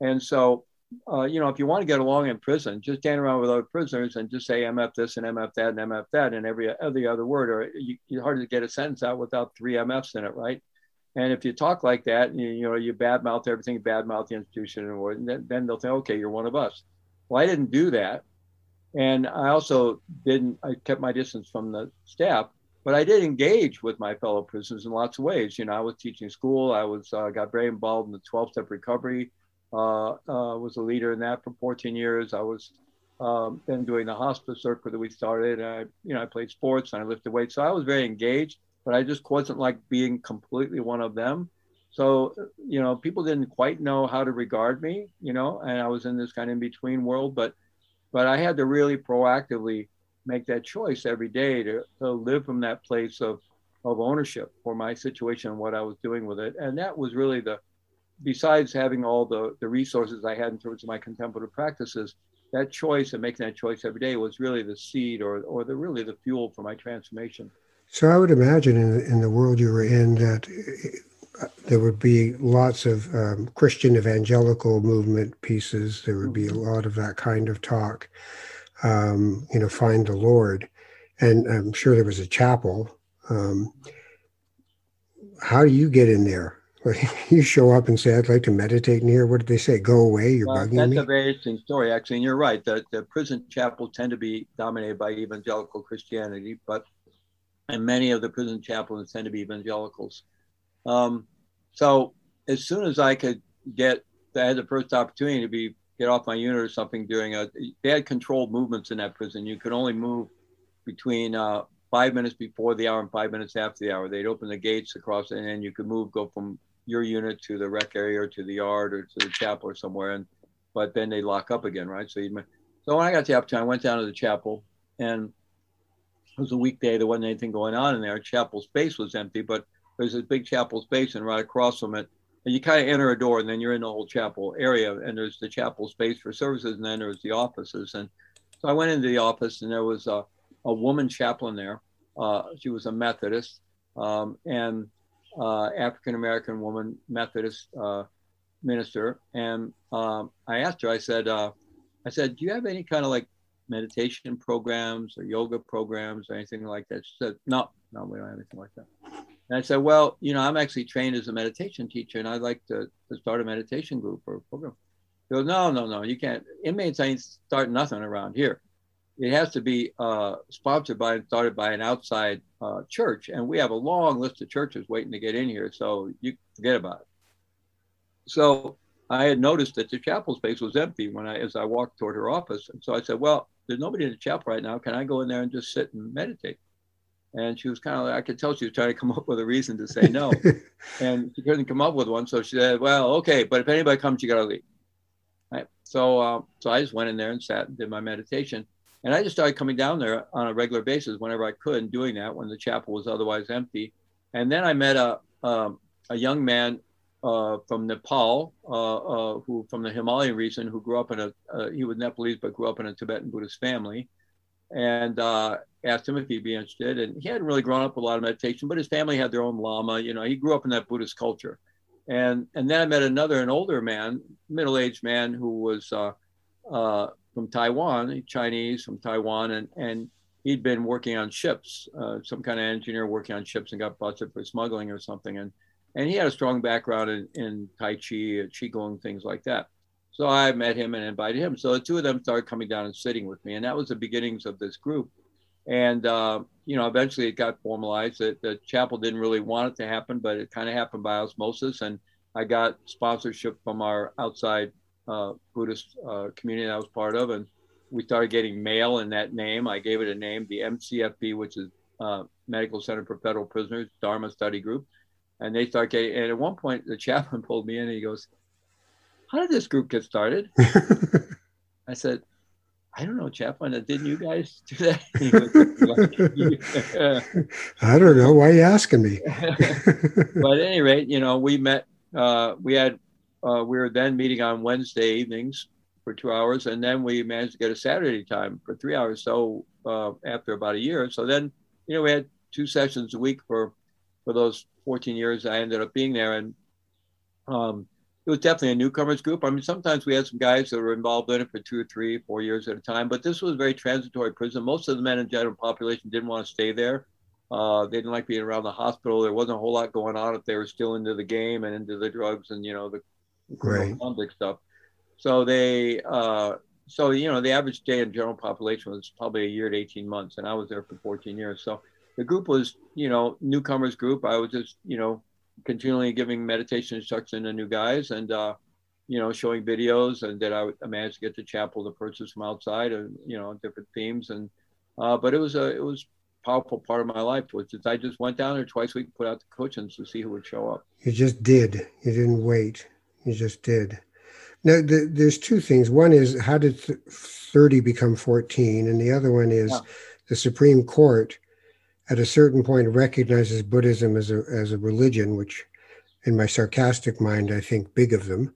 And so, uh, you know, if you want to get along in prison, just stand around with other prisoners and just say MF this and MF that and MF that and every every other word, or you, you hard to get a sentence out without three MFs in it, right? And if you talk like that, you, you know, you badmouth everything, badmouth the institution, and then, then they'll think, okay, you're one of us. Well, I didn't do that and I also didn't, I kept my distance from the staff, but I did engage with my fellow prisoners in lots of ways. You know, I was teaching school, I was, uh, got very involved in the 12 step recovery, was a leader in that for 14 years. I was um, then doing the hospice circuit that we started. I, you know, I played sports and I lifted weights. So I was very engaged, but I just wasn't like being completely one of them. So, you know, people didn't quite know how to regard me, you know, and I was in this kind of in between world, but but I had to really proactively make that choice every day to, to live from that place of, of ownership for my situation and what I was doing with it. And that was really the, besides having all the, the resources I had in terms of my contemplative practices, that choice and making that choice every day was really the seed or, or the really the fuel for my transformation. So I would imagine in, in the world you were in that there would be lots of um, Christian evangelical movement pieces. There would be a mm-hmm. lot of that kind of talk. Um, you know, find the Lord, and I'm sure there was a chapel. Um, how do you get in there? You show up and say, "I'd like to meditate in here." What did they say? Go away! You're well, bugging that's me. That's a very interesting story, actually. And you're right. The the prison chapels tend to be dominated by evangelical Christianity, but and many of the prison chaplains tend to be evangelicals. Um, so as soon as I could get, I had the first opportunity to be get off my unit or something during a. They had controlled movements in that prison. You could only move between uh, five minutes before the hour and five minutes after the hour. They'd open the gates across, and then you could move, go from your unit to the rec area or to the yard or to the chapel or somewhere. And but then they lock up again, right? So you. So when I got the opportunity, I went down to the chapel, and it was a weekday. There wasn't anything going on in there. Chapel space was empty, but there's this big chapel space, and right across from it, and you kind of enter a door, and then you're in the whole chapel area, and there's the chapel space for services, and then there's the offices. And so I went into the office, and there was a, a woman chaplain there. Uh, she was a Methodist um, and uh, African American woman Methodist uh, minister, and um, I asked her. I said, uh, I said, do you have any kind of like meditation programs or yoga programs or anything like that? She said, no, no, we don't have anything like that. And I said, well, you know, I'm actually trained as a meditation teacher and I'd like to, to start a meditation group or program. She goes, no, no, no, you can't. Inmates ain't start nothing around here. It has to be uh, sponsored by and started by an outside uh, church. And we have a long list of churches waiting to get in here. So you forget about it. So I had noticed that the chapel space was empty when I, as I walked toward her office. And so I said, well, there's nobody in the chapel right now. Can I go in there and just sit and meditate? And she was kind of like, I could tell she was trying to come up with a reason to say no. and she couldn't come up with one. So she said, well, okay, but if anybody comes, you got to leave. Right? So, uh, so I just went in there and sat and did my meditation. And I just started coming down there on a regular basis whenever I could and doing that when the chapel was otherwise empty. And then I met a, um, a young man uh, from Nepal, uh, uh, who from the Himalayan region, who grew up in a, uh, he was Nepalese, but grew up in a Tibetan Buddhist family. And uh, asked him if he'd be interested. And he hadn't really grown up with a lot of meditation, but his family had their own Lama. You know, he grew up in that Buddhist culture. And, and then I met another, an older man, middle aged man who was uh, from Taiwan, Chinese from Taiwan, and and he'd been working on ships, uh, some kind of engineer working on ships, and got busted for smuggling or something. And and he had a strong background in, in Tai Chi, uh, Qigong, things like that. So I met him and invited him. So the two of them started coming down and sitting with me, and that was the beginnings of this group. And uh, you know, eventually it got formalized. That the chapel didn't really want it to happen, but it kind of happened by osmosis. And I got sponsorship from our outside uh, Buddhist uh, community that I was part of, and we started getting mail in that name. I gave it a name, the MCFP, which is uh, Medical Center for Federal Prisoners Dharma Study Group, and they start getting. And at one point, the chaplain pulled me in and he goes, "How did this group get started?" I said, I don't know, chaplain. Didn't you guys do that? I don't know. Why are you asking me? but at any rate, you know, we met. Uh, we had uh, we were then meeting on Wednesday evenings for two hours, and then we managed to get a Saturday time for three hours. So uh, after about a year, so then you know we had two sessions a week for for those 14 years. I ended up being there, and um, it was definitely a newcomers group. I mean, sometimes we had some guys that were involved in it for two or three, four years at a time, but this was a very transitory prison. Most of the men in general population didn't want to stay there. Uh, they didn't like being around the hospital. There wasn't a whole lot going on if they were still into the game and into the drugs and you know the conflict stuff. So they, uh, so you know, the average day in general population was probably a year to 18 months, and I was there for 14 years. So the group was, you know, newcomers group. I was just, you know, continually giving meditation instruction to new guys and, uh, you know, showing videos, and that I, I managed to get the chapel to purchase from outside, and you know, different themes, and uh, but it was a it was powerful part of my life was that I just went down there twice a week, put out the cushions to see who would show up. You just did. You didn't wait. You just did. Now, the, there's two things. One is how did 30 become 14? And the other one is yeah. the Supreme Court at a certain point recognizes Buddhism as a, as a religion, which in my sarcastic mind, I think big of them.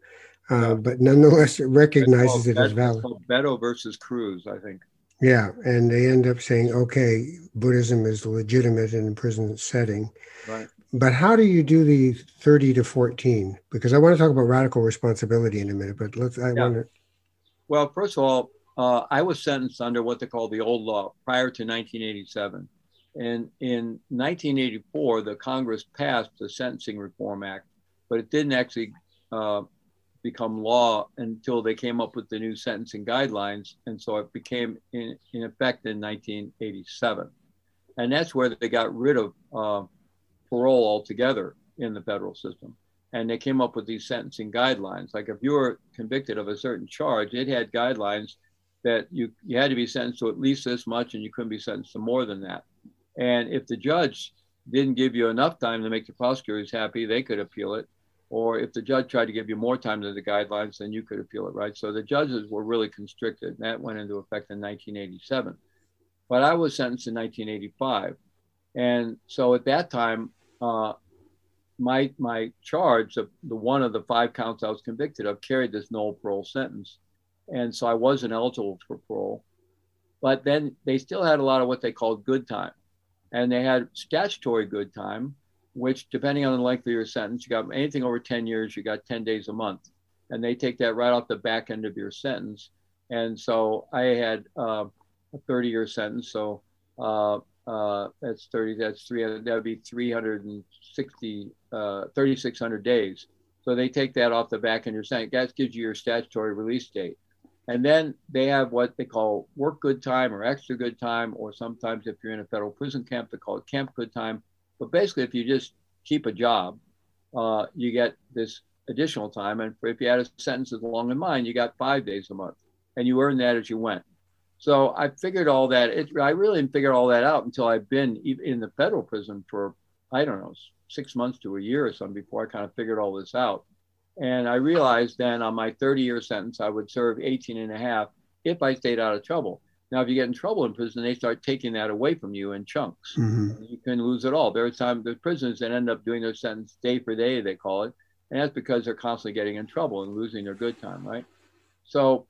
Uh, yeah. But nonetheless, it recognizes it as valid. Beto versus Cruz, I think. Yeah, and they end up saying, okay, Buddhism is legitimate in a prison setting. Right. But how do you do the 30 to 14? Because I want to talk about radical responsibility in a minute, but let's, I yeah. want to. Well, first of all, uh, I was sentenced under what they call the old law prior to 1987. And in 1984, the Congress passed the Sentencing Reform Act, but it didn't actually uh, become law until they came up with the new sentencing guidelines. And so it became in, in effect in 1987. And that's where they got rid of uh, parole altogether in the federal system. And they came up with these sentencing guidelines. Like if you were convicted of a certain charge, it had guidelines that you, you had to be sentenced to at least this much and you couldn't be sentenced to more than that. And if the judge didn't give you enough time to make the prosecutors happy, they could appeal it. Or if the judge tried to give you more time than the guidelines, then you could appeal it, right? So the judges were really constricted. And that went into effect in 1987. But I was sentenced in 1985. And so at that time, uh, my my charge, the, the one of the five counts I was convicted of, carried this no parole sentence, and so I wasn't eligible for parole. But then they still had a lot of what they called good time, and they had statutory good time, which depending on the length of your sentence, you got anything over ten years, you got ten days a month, and they take that right off the back end of your sentence. And so I had uh, a 30-year sentence, so uh, uh, that's 30, that's 300, that would be 360, uh, 3,600 days. So they take that off the back end. You're saying that gives you your statutory release date. And then they have what they call work good time or extra good time, or sometimes if you're in a federal prison camp, they call it camp good time. But basically, if you just keep a job, uh, you get this additional time. And if you had a sentence as long as mine, you got five days a month, and you earn that as you went. So I figured all that. It, I really didn't figure all that out until I've been in the federal prison for I don't know six months to a year or something before I kind of figured all this out. And I realized then on my 30 year sentence, I would serve 18 and a half if I stayed out of trouble. Now, if you get in trouble in prison, they start taking that away from you in chunks. Mm-hmm. You can lose it all. There are times there's prisoners that end up doing their sentence day for day, they call it. And that's because they're constantly getting in trouble and losing their good time, right? So,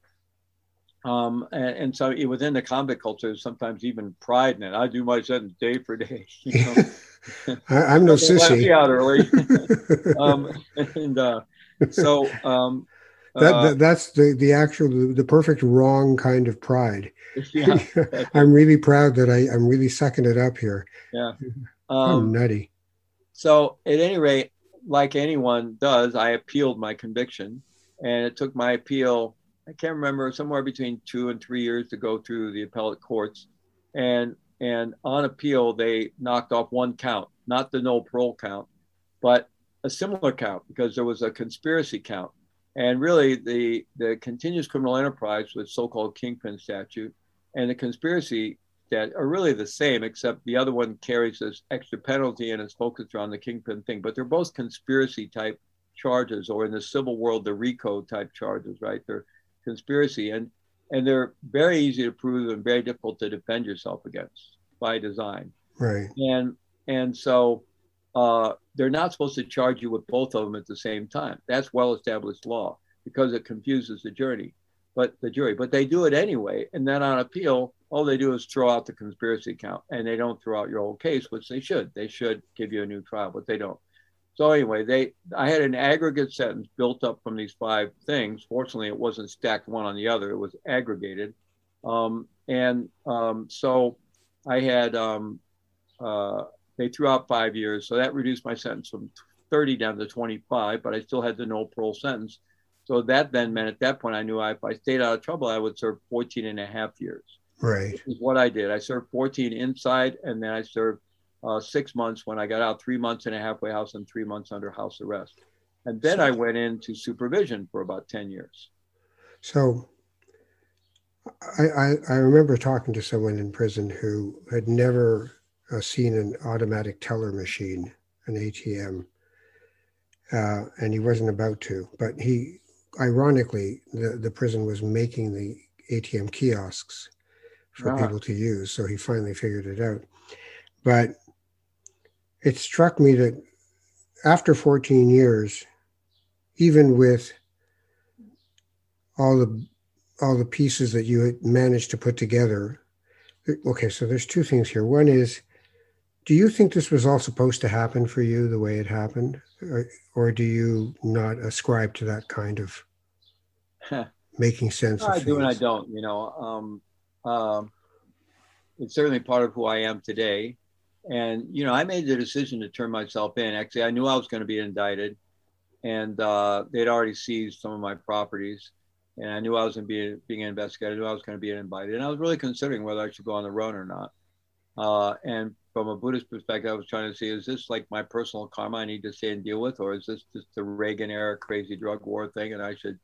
um, and, and so within the convict culture, sometimes even pride in it. I do my sentence day for day. You know? I, am no sissy. out early. um, and uh, so um, that, uh, that, that's the the actual the, the, perfect wrong kind of pride. Yeah, I'm really proud that I I'm really sucking it up here. Yeah, um, nutty. So at any rate, like anyone does, I appealed my conviction, and it took my appeal. I can't remember somewhere between two and three years to go through the appellate courts, and and on appeal they knocked off one count, not the no parole count, but a similar count because there was a conspiracy count and really, the, the continuous criminal enterprise with so-called kingpin statute and the conspiracy that are really the same, except the other one carries this extra penalty and is focused on the kingpin thing. But they're both conspiracy type charges, or in the civil world, the RICO type charges, right? They're conspiracy, and and they're very easy to prove and very difficult to defend yourself against by design. Right. And and so uh, they're not supposed to charge you with both of them at the same time. That's well established law because it confuses the jury. But the jury, but they do it anyway. And then on appeal, all they do is throw out the conspiracy count and they don't throw out your whole case, which they should. They should give you a new trial, but they don't. So anyway, they I had an aggregate sentence built up from these five things. Fortunately, it wasn't stacked one on the other; it was aggregated. Um, and um, so I had um, uh, they threw out five years, so that reduced my sentence from 30 down to 25, but I still had the no parole sentence. So that then meant at that point, I knew I, if I stayed out of trouble, I would serve 14 and a half years. Right. Which is what I did. I served 14 inside, and then I served uh, six months when I got out, three months in a halfway house and three months under house arrest. And then I went into supervision for about 10 years. So I, I, I remember talking to someone in prison who had never uh, seen an automatic teller machine, an ATM, uh, and he wasn't about to. But he, ironically, the, the prison was making the ATM kiosks for ah. people to use, so he finally figured it out. But it struck me that after 14 years, even with all the all the pieces that you had managed to put together okay so there's two things here. One is do you think this was all supposed to happen for you the way it happened? Or, or do you not ascribe to that kind of making sense i do and i don't you know um, um, it's certainly part of who i am today and you know i made the decision to turn myself in actually i knew i was going to be indicted and uh, they'd already seized some of my properties and i knew i was going to be being investigated i knew i was going to be invited and i was really considering whether i should go on the run or not uh, and from a Buddhist perspective, I was trying to see is this like my personal karma I need to stay and deal with, or is this just the Reagan era crazy drug war thing and I should,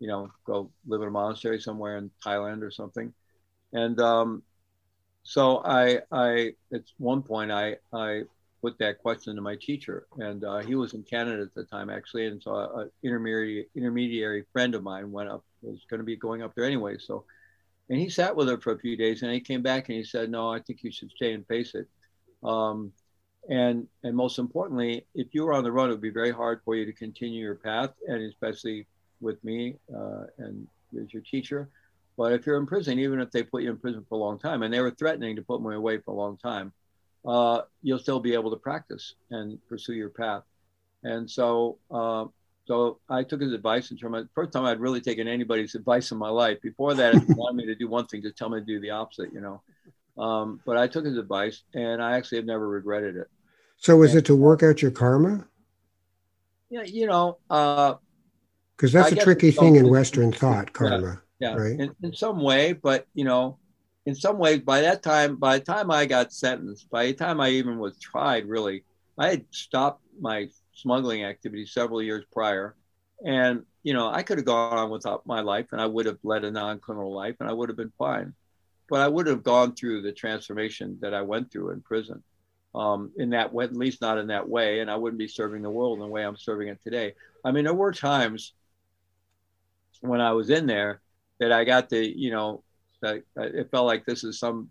you know, go live in a monastery somewhere in Thailand or something? And um, so I, I at one point I, I put that question to my teacher, and uh, he was in Canada at the time actually, and so an intermediary intermediary friend of mine went up was going to be going up there anyway, so and he sat with her for a few days, and he came back and he said, "No, I think you should stay and face it." Um, and and most importantly, if you were on the run, it would be very hard for you to continue your path, and especially with me uh, and as your teacher. But if you're in prison, even if they put you in prison for a long time, and they were threatening to put me away for a long time, uh, you'll still be able to practice and pursue your path. And so uh, so I took his advice in terms of first time I'd really taken anybody's advice in my life. Before that, if he wanted me to do one thing, just tell me to do the opposite, you know. Um, but I took his advice and I actually have never regretted it. So was and, it to work out your karma? Yeah, you know, because uh, that's I a tricky thing in Western thought, karma. Yeah, yeah. Right? In, in some way, but you know, in some ways, by that time, by the time I got sentenced, by the time I even was tried, really, I had stopped my smuggling activity several years prior. And, you know, I could have gone on without my life and I would have led a non criminal life and I would have been fine. But I would have gone through the transformation that I went through in prison. um, in that way, at least not in that way. And I wouldn't be serving the world in the way I'm serving it today. I mean, there were times when I was in there that I got the, you know, that it felt like this is some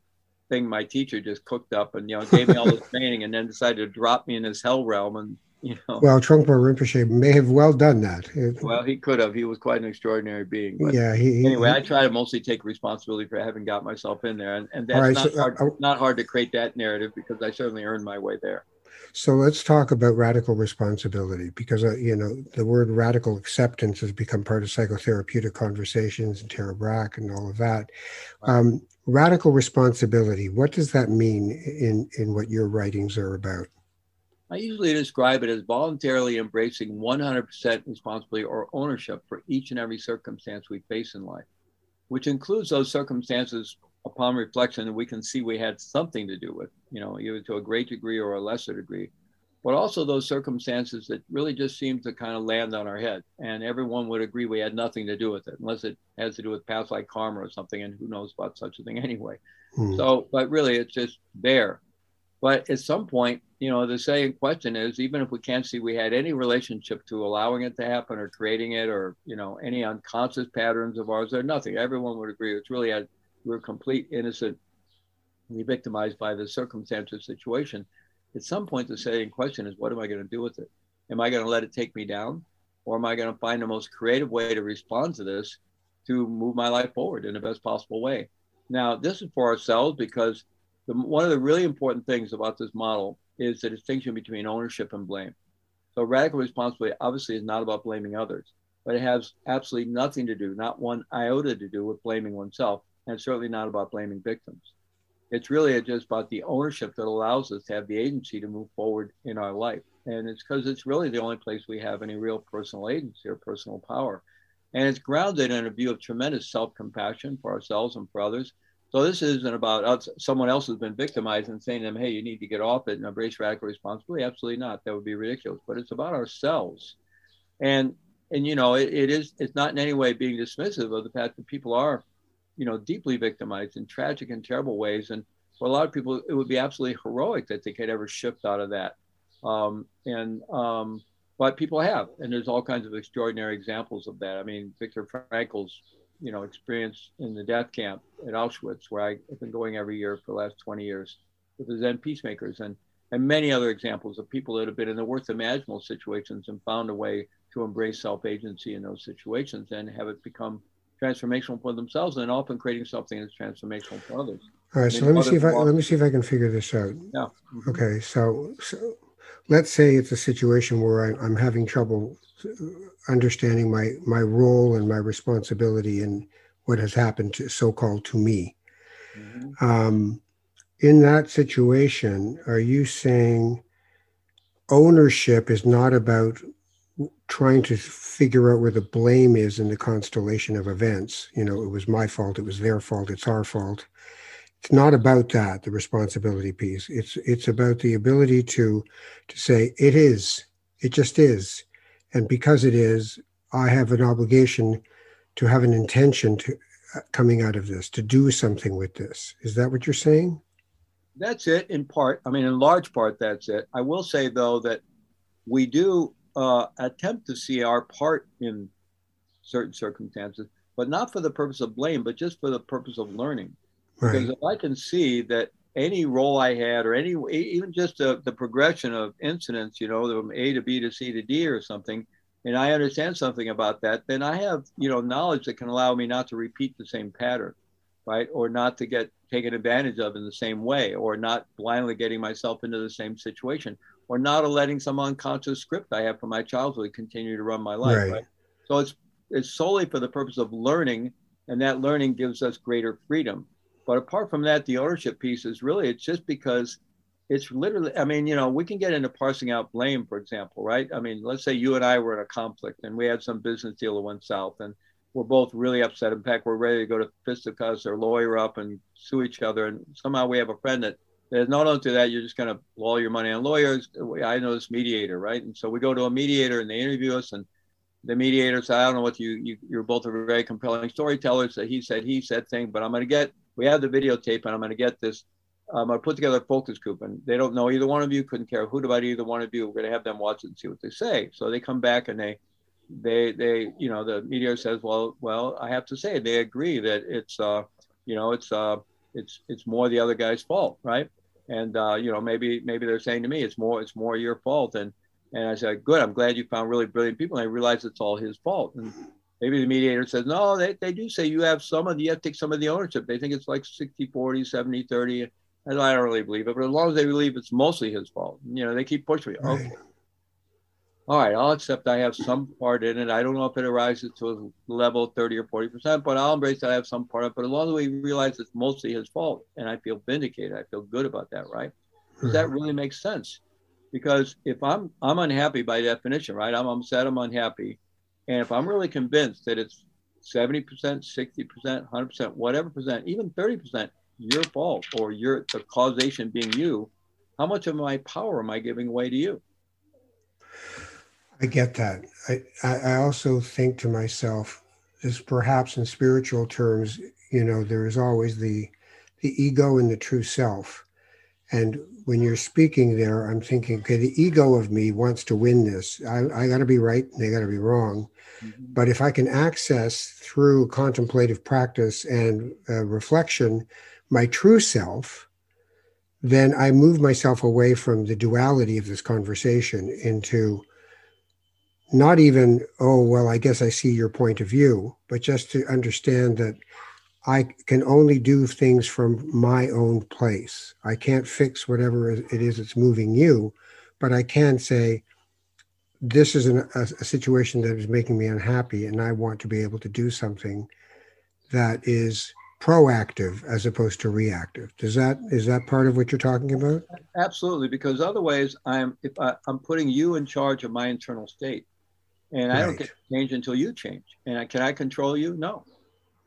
thing my teacher just cooked up and, you know, gave me all this training and then decided to drop me in this hell realm and you know. Well, Trungpa Rinpoche may have well done that. well, he could have. He was quite an extraordinary being. But yeah. He, anyway, he, I try to mostly take responsibility for having got myself in there, and, and that's right, not, so, hard, uh, not hard to create that narrative because I certainly earned my way there. So let's talk about radical responsibility because uh, you know the word radical acceptance has become part of psychotherapeutic conversations and Tara Brach and all of that. Um, radical responsibility. What does that mean in in what your writings are about? I usually describe it as voluntarily embracing 100% responsibility or ownership for each and every circumstance we face in life, which includes those circumstances upon reflection we can see we had something to do with, you know, either to a great degree or a lesser degree, but also those circumstances that really just seem to kind of land on our head. And everyone would agree we had nothing to do with it, unless it has to do with past like karma or something. And who knows about such a thing anyway. Hmm. So, but really, it's just there. But at some point, you know, the saying question is even if we can't see we had any relationship to allowing it to happen or creating it or, you know, any unconscious patterns of ours, or nothing. Everyone would agree it's really a, we're complete innocent, we victimized by the circumstance or situation. At some point, the saying question is, what am I going to do with it? Am I going to let it take me down? Or am I going to find the most creative way to respond to this to move my life forward in the best possible way? Now, this is for ourselves because the, one of the really important things about this model is the distinction between ownership and blame. So radical responsibility obviously is not about blaming others, but it has absolutely nothing to do, not one iota to do with blaming oneself, and certainly not about blaming victims. It's really just about the ownership that allows us to have the agency to move forward in our life. And it's because it's really the only place we have any real personal agency or personal power. And it's grounded in a view of tremendous self compassion for ourselves and for others, so this isn't about us, someone else has been victimized and saying to them, hey, you need to get off it and embrace radical responsibility. Absolutely not. That would be ridiculous. But it's about ourselves. And and you know, it, it is it's not in any way being dismissive of the fact that people are, you know, deeply victimized in tragic and terrible ways. And for a lot of people, it would be absolutely heroic that they could ever shift out of that. Um, and um, but people have, and there's all kinds of extraordinary examples of that. I mean, Viktor Frankl's you know, experience in the death camp at Auschwitz, where I've been going every year for the last 20 years with the Zen peacemakers, and and many other examples of people that have been in the worst imaginable situations and found a way to embrace self-agency in those situations and have it become transformational for themselves and often creating something that's transformational for others. All right, so let me see if I let me see if I can figure this out. Yeah. Okay, so, so let's say it's a situation where I, I'm having trouble understanding my my role and my responsibility in what has happened to so-called to me. Mm-hmm. Um, in that situation, are you saying ownership is not about trying to figure out where the blame is in the constellation of events? You know, it was my fault, it was their fault, it's our fault. It's not about that, the responsibility piece. It's it's about the ability to to say it is, it just is and because it is, I have an obligation to have an intention to uh, coming out of this, to do something with this. Is that what you're saying? That's it in part. I mean, in large part, that's it. I will say, though, that we do uh, attempt to see our part in certain circumstances, but not for the purpose of blame, but just for the purpose of learning. Right. Because if I can see that any role I had, or any even just the, the progression of incidents, you know, from A to B to C to D or something, and I understand something about that, then I have you know knowledge that can allow me not to repeat the same pattern, right, or not to get taken advantage of in the same way, or not blindly getting myself into the same situation, or not letting some unconscious script I have from my childhood continue to run my life. Right. right? So it's it's solely for the purpose of learning, and that learning gives us greater freedom but apart from that, the ownership piece is really, it's just because it's literally, I mean, you know, we can get into parsing out blame, for example, right? I mean, let's say you and I were in a conflict and we had some business deal that went south and we're both really upset. In fact, we're ready to go to fisticuffs or lawyer up and sue each other. And somehow we have a friend that there's not only to that, you're just going to blow your money on lawyers. I know this mediator, right? And so we go to a mediator and they interview us and the mediator said, I don't know what you, you you're both a very compelling storytellers. So he said, he said thing, but I'm going to get we have the videotape and I'm going to get this I'm going to put together a focus group, and they don't know either one of you, couldn't care who about either one of you. We're going to have them watch it and see what they say. So they come back and they, they, they, you know, the mediator says, well, well, I have to say they agree that it's, uh, you know, it's, uh, it's, it's more the other guy's fault, right? And uh, you know, maybe, maybe they're saying to me, it's more, it's more your fault. And and I said, good, I'm glad you found really brilliant people. And I realized it's all his fault. And maybe the mediator says, no, they, they do say you have some of the, you have to take some of the ownership. They think it's like 60, 40, 70, 30. And I don't really believe it, but as long as they believe it's mostly his fault, you know, they keep pushing me. Right. Okay. All right, I'll accept I have some part in it. I don't know if it arises to a level 30 or 40%, but I'll embrace that I have some part of it. But as long as we realize it's mostly his fault and I feel vindicated, I feel good about that, right? Does that really make sense? Because if I'm I'm unhappy by definition, right? I'm upset, I'm unhappy. And if I'm really convinced that it's 70%, 60%, 100%, whatever percent, even 30% your fault or your the causation being you, how much of my power am I giving away to you? I get that. I, I also think to myself, is perhaps in spiritual terms, you know, there is always the the ego and the true self. And when you're speaking there, I'm thinking, okay, the ego of me wants to win this. I, I got to be right, and they got to be wrong. Mm-hmm. But if I can access through contemplative practice and uh, reflection my true self, then I move myself away from the duality of this conversation into not even, oh, well, I guess I see your point of view, but just to understand that I can only do things from my own place. I can't fix whatever it is that's moving you, but I can say, this is an, a, a, situation that is making me unhappy, and I want to be able to do something that is proactive as opposed to reactive. Does that is that part of what you're talking about? Absolutely, because otherwise, I'm if I, am putting you in charge of my internal state, and right. I don't get to change until you change. And I, can I control you? No.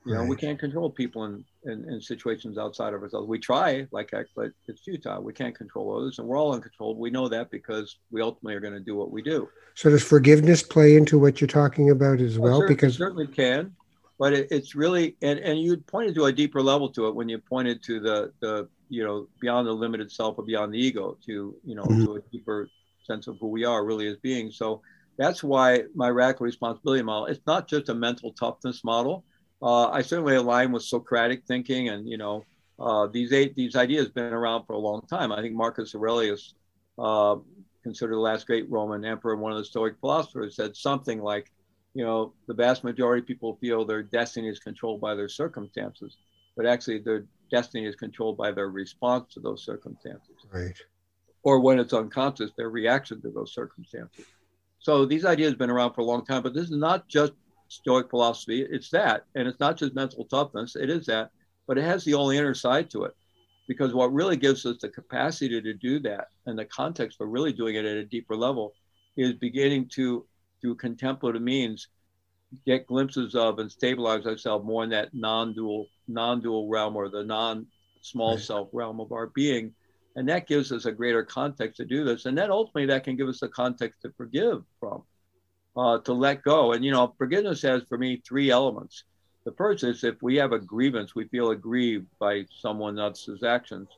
You right. know, we can't control people in, in, in, situations outside of ourselves. We try, like heck, but it's futile. We can't control others, and we're all in control. We know that because we ultimately are going to do what we do. So, does forgiveness play into what you're talking about as well? well because certainly can, but it, it's really and and you pointed to a deeper level to it when you pointed to the the you know beyond the limited self or beyond the ego to you know mm-hmm. to a deeper sense of who we are really as beings. So that's why my radical responsibility model. It's not just a mental toughness model uh, I certainly align with Socratic thinking, and you know, uh, these eight, these ideas been around for a long time. I think Marcus Aurelius, uh, considered the last great Roman emperor and one of the Stoic philosophers, said something like, you know, the vast majority of people feel their destiny is controlled by their circumstances, but actually their destiny is controlled by their response to those circumstances. Right. Or when it's unconscious, their reaction to those circumstances. So these ideas have been around for a long time, but this is not just Stoic philosophy. It's that. And it's not just mental toughness, it is that, but it has the only inner side to it. Because what really gives us the capacity to do that and the context for really doing it at a deeper level is beginning to, through contemplative means, get glimpses of and stabilize ourselves more in that non-dual, non-dual realm or the non-small right. self realm of our being. And that gives us a greater context to do this. And then ultimately that can give us the context to forgive from uh, to let go. And, you know, forgiveness has for me three elements. The first is if we have a grievance, we feel aggrieved by someone else's actions.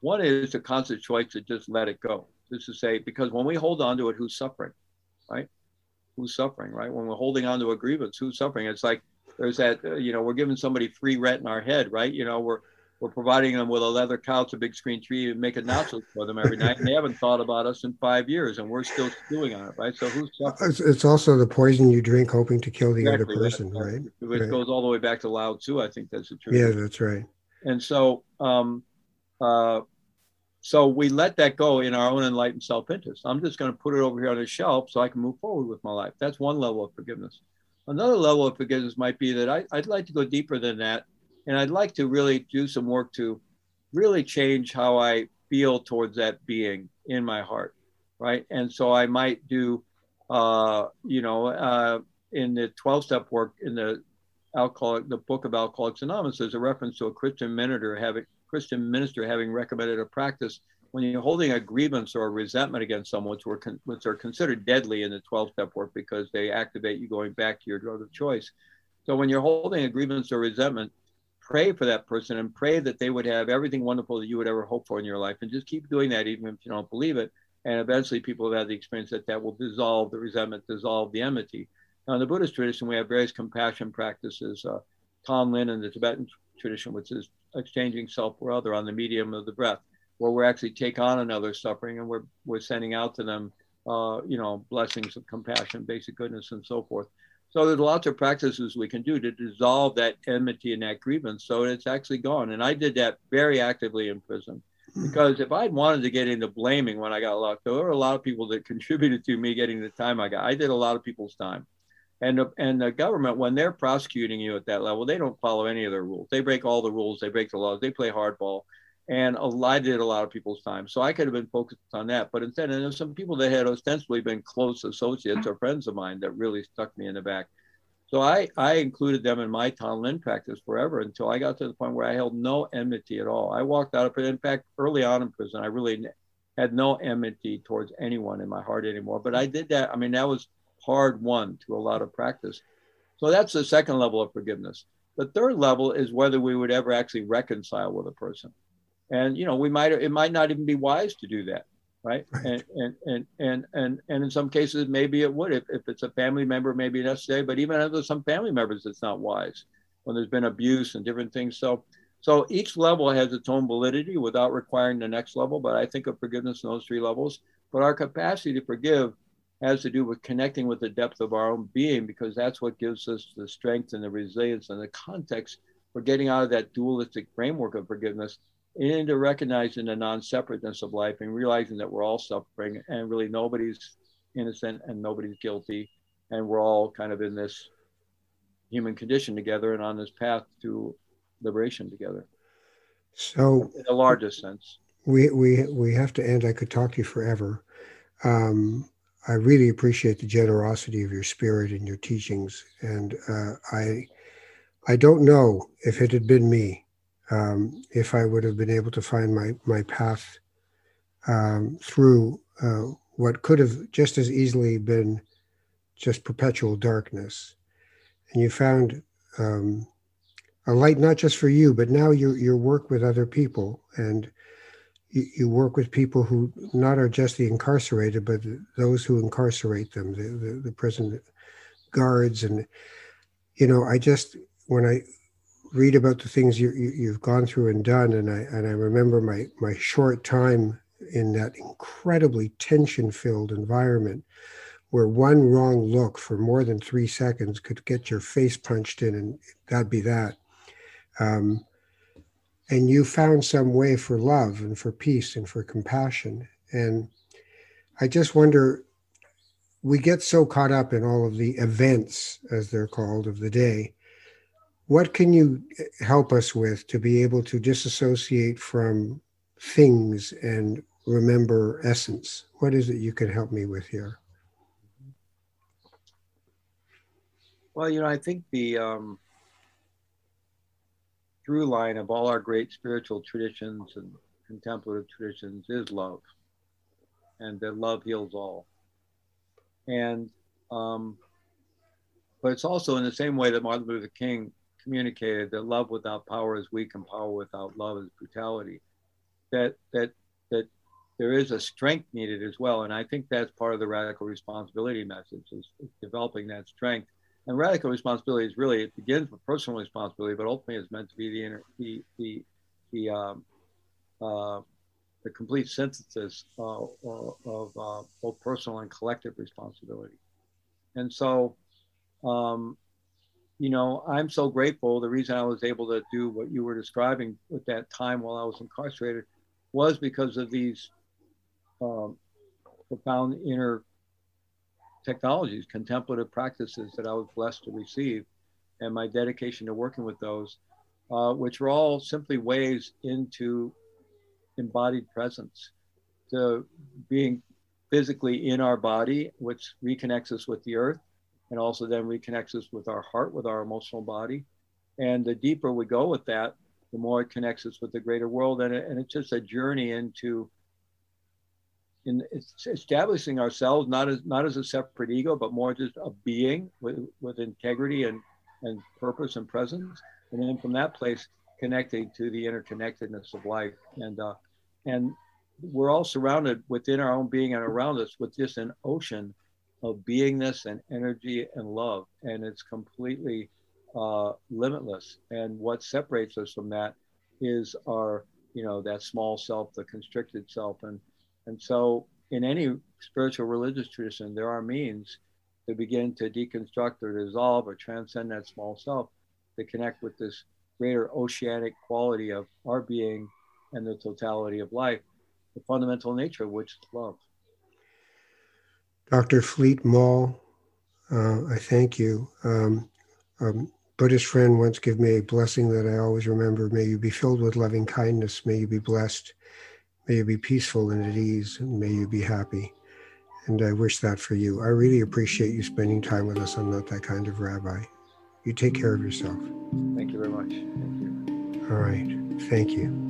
One is a conscious choice to just let it go. Just to say, because when we hold on to it, who's suffering, right? Who's suffering, right? When we're holding on to a grievance, who's suffering? It's like there's that, uh, you know, we're giving somebody free rent in our head, right? You know, we're we're providing them with a leather couch, a big screen TV, and making nachos for them every night. And they haven't thought about us in five years, and we're still stewing on it, right? So who's suffering? It's, also the poison you drink, hoping to kill the exactly, other person, right? It right. goes all the way back to Lao Tzu. I think that's the truth. Yeah, that's right. And so, um, uh, so we let that go in our own enlightened self-interest. I'm just going to put it over here on the shelf so I can move forward with my life. That's one level of forgiveness. Another level of forgiveness might be that I, I'd like to go deeper than that and I'd like to really do some work to really change how I feel towards that being in my heart, right? And so I might do, uh, you know, uh, in the 12 step work in the alcoholic, the book of Alcoholics Anonymous, there's a reference to a Christian minister having Christian minister having recommended a practice when you're holding a grievance or a resentment against someone, which, were which are considered deadly in the 12 step work because they activate you going back to your drug of choice. So when you're holding a grievance or resentment, pray for that person and pray that they would have everything wonderful that you would ever hope for in your life and just keep doing that even if you don't believe it. And eventually people have had the experience that that will dissolve the resentment dissolve the enmity. Now in the buddhist tradition we have various compassion practices. Uh, Tonglen in the tibetan tradition which is exchanging self for other on the medium of the breath where we're actually take on another suffering and we're, we're sending out to them uh, you know blessings of compassion basic goodness and so forth so there's lots of practices we can do to dissolve that enmity and that grievance. So it's actually gone. And I did that very actively in prison. Hmm. Because if I'd wanted to get into blaming when I got locked, there were a lot of people that contributed to me getting the time I got. I did a lot of people's time. And the, and the government, when they're prosecuting you at that level, they don't follow any of their rules. They break all the rules. They break the laws. They play hardball. And I did a lot of people's time. So I could have been focused on that. But instead, and there's some people that had ostensibly been close associates or friends of mine that really stuck me in the back. So I, I included them in my Tonglen practice forever until I got to the point where I held no enmity at all. I walked out of it. In fact, early on in prison, I really had no enmity towards anyone in my heart anymore. But I did that. I mean, that was hard won to a lot of practice. So that's the second level of forgiveness. The third level is whether we would ever actually reconcile with a person and you know we might it might not even be wise to do that right, right. And, and and and and and in some cases maybe it would if, if it's a family member maybe necessary but even if some family members it's not wise when there's been abuse and different things. So so each level has its own validity without requiring the next level but i think of forgiveness in those three levels. But our capacity to forgive has to do with connecting with the depth of our own being because that's what gives us the strength and the resilience and the context for getting out of that dualistic framework of forgiveness into recognizing the non-separateness of life and realizing that we're all suffering and really nobody's innocent and nobody's guilty. And we're all kind of in this human condition together and on this path to liberation together. So in the largest sense. we we we have to end. I could talk to you forever. Um, i really appreciate the generosity of your spirit and your teachings. And uh, i i don't know if it had been me um, if I would have been able to find my my path um, through uh, what could have just as easily been just perpetual darkness, and you found um, a light not just for you, but now you you work with other people and. You, you work with people who not are just the incarcerated, but those who incarcerate them, the, the, the prison guards, and you know, I just when I read about the things you, you have gone through and done, and I and I remember my my short time in that incredibly tension-filled environment, where one wrong look for more than three seconds could get your face punched in, and that'd be that. Um, and you found some way for love and for peace and for compassion, and I just wonder. We get so caught up in all of the events, as they're called, of the day, what can you help us with to be able to disassociate from things and remember essence? What is it you can help me with here? Well, you know, I think the um, through line of all our great spiritual traditions and contemplative traditions is love, and that love heals all. And um, but it's also in the same way that Martin Luther King communicated that love without power is weak and power without love is brutality. That that that there is a strength needed as well, and I think that's part of the radical responsibility message is, is developing that strength. And radical responsibility is really it begins with personal responsibility, but ultimately it's meant to be the inner, the the the um, uh, the complete synthesis uh, of uh, both personal and collective responsibility. And so, um, you know, I'm so grateful. The reason I was able to do what you were describing at that time while I was incarcerated was because of these um, profound inner technologies, contemplative practices that I was blessed to receive, and my dedication to working with those, uh, which were all simply ways into embodied presence, to being physically in our body, which reconnects us with the earth, and also then reconnects us with our heart, with our emotional body. And the deeper we go with that, the more it connects us with the greater world. And, it, and it's just a journey into in establishing ourselves not as not as a separate ego, but more just a being with, with integrity and, and purpose and presence. And then from that place, connecting to the interconnectedness of life. And, uh, and we're all surrounded within our own being and around us with just an ocean of beingness and energy and love. And it's completely uh, limitless. And what separates us from that is our, you know, that small self, the constricted self. And, and so in any spiritual religious tradition, there are means to begin to deconstruct or dissolve or transcend that small self to connect with this greater oceanic quality of our being and the totality of life, the fundamental nature of which is love. Dr. Fleet Maull, uh, I thank you. Um, um, Buddhist friend once gave me a blessing that I always remember. May you be filled with loving kindness. May you be blessed. May you be peaceful and at ease. And may you be happy. And I wish that for you. I really appreciate you spending time with us. I'm not that kind of rabbi. You take care of yourself. Thank you very much. Thank you. All right. Thank you.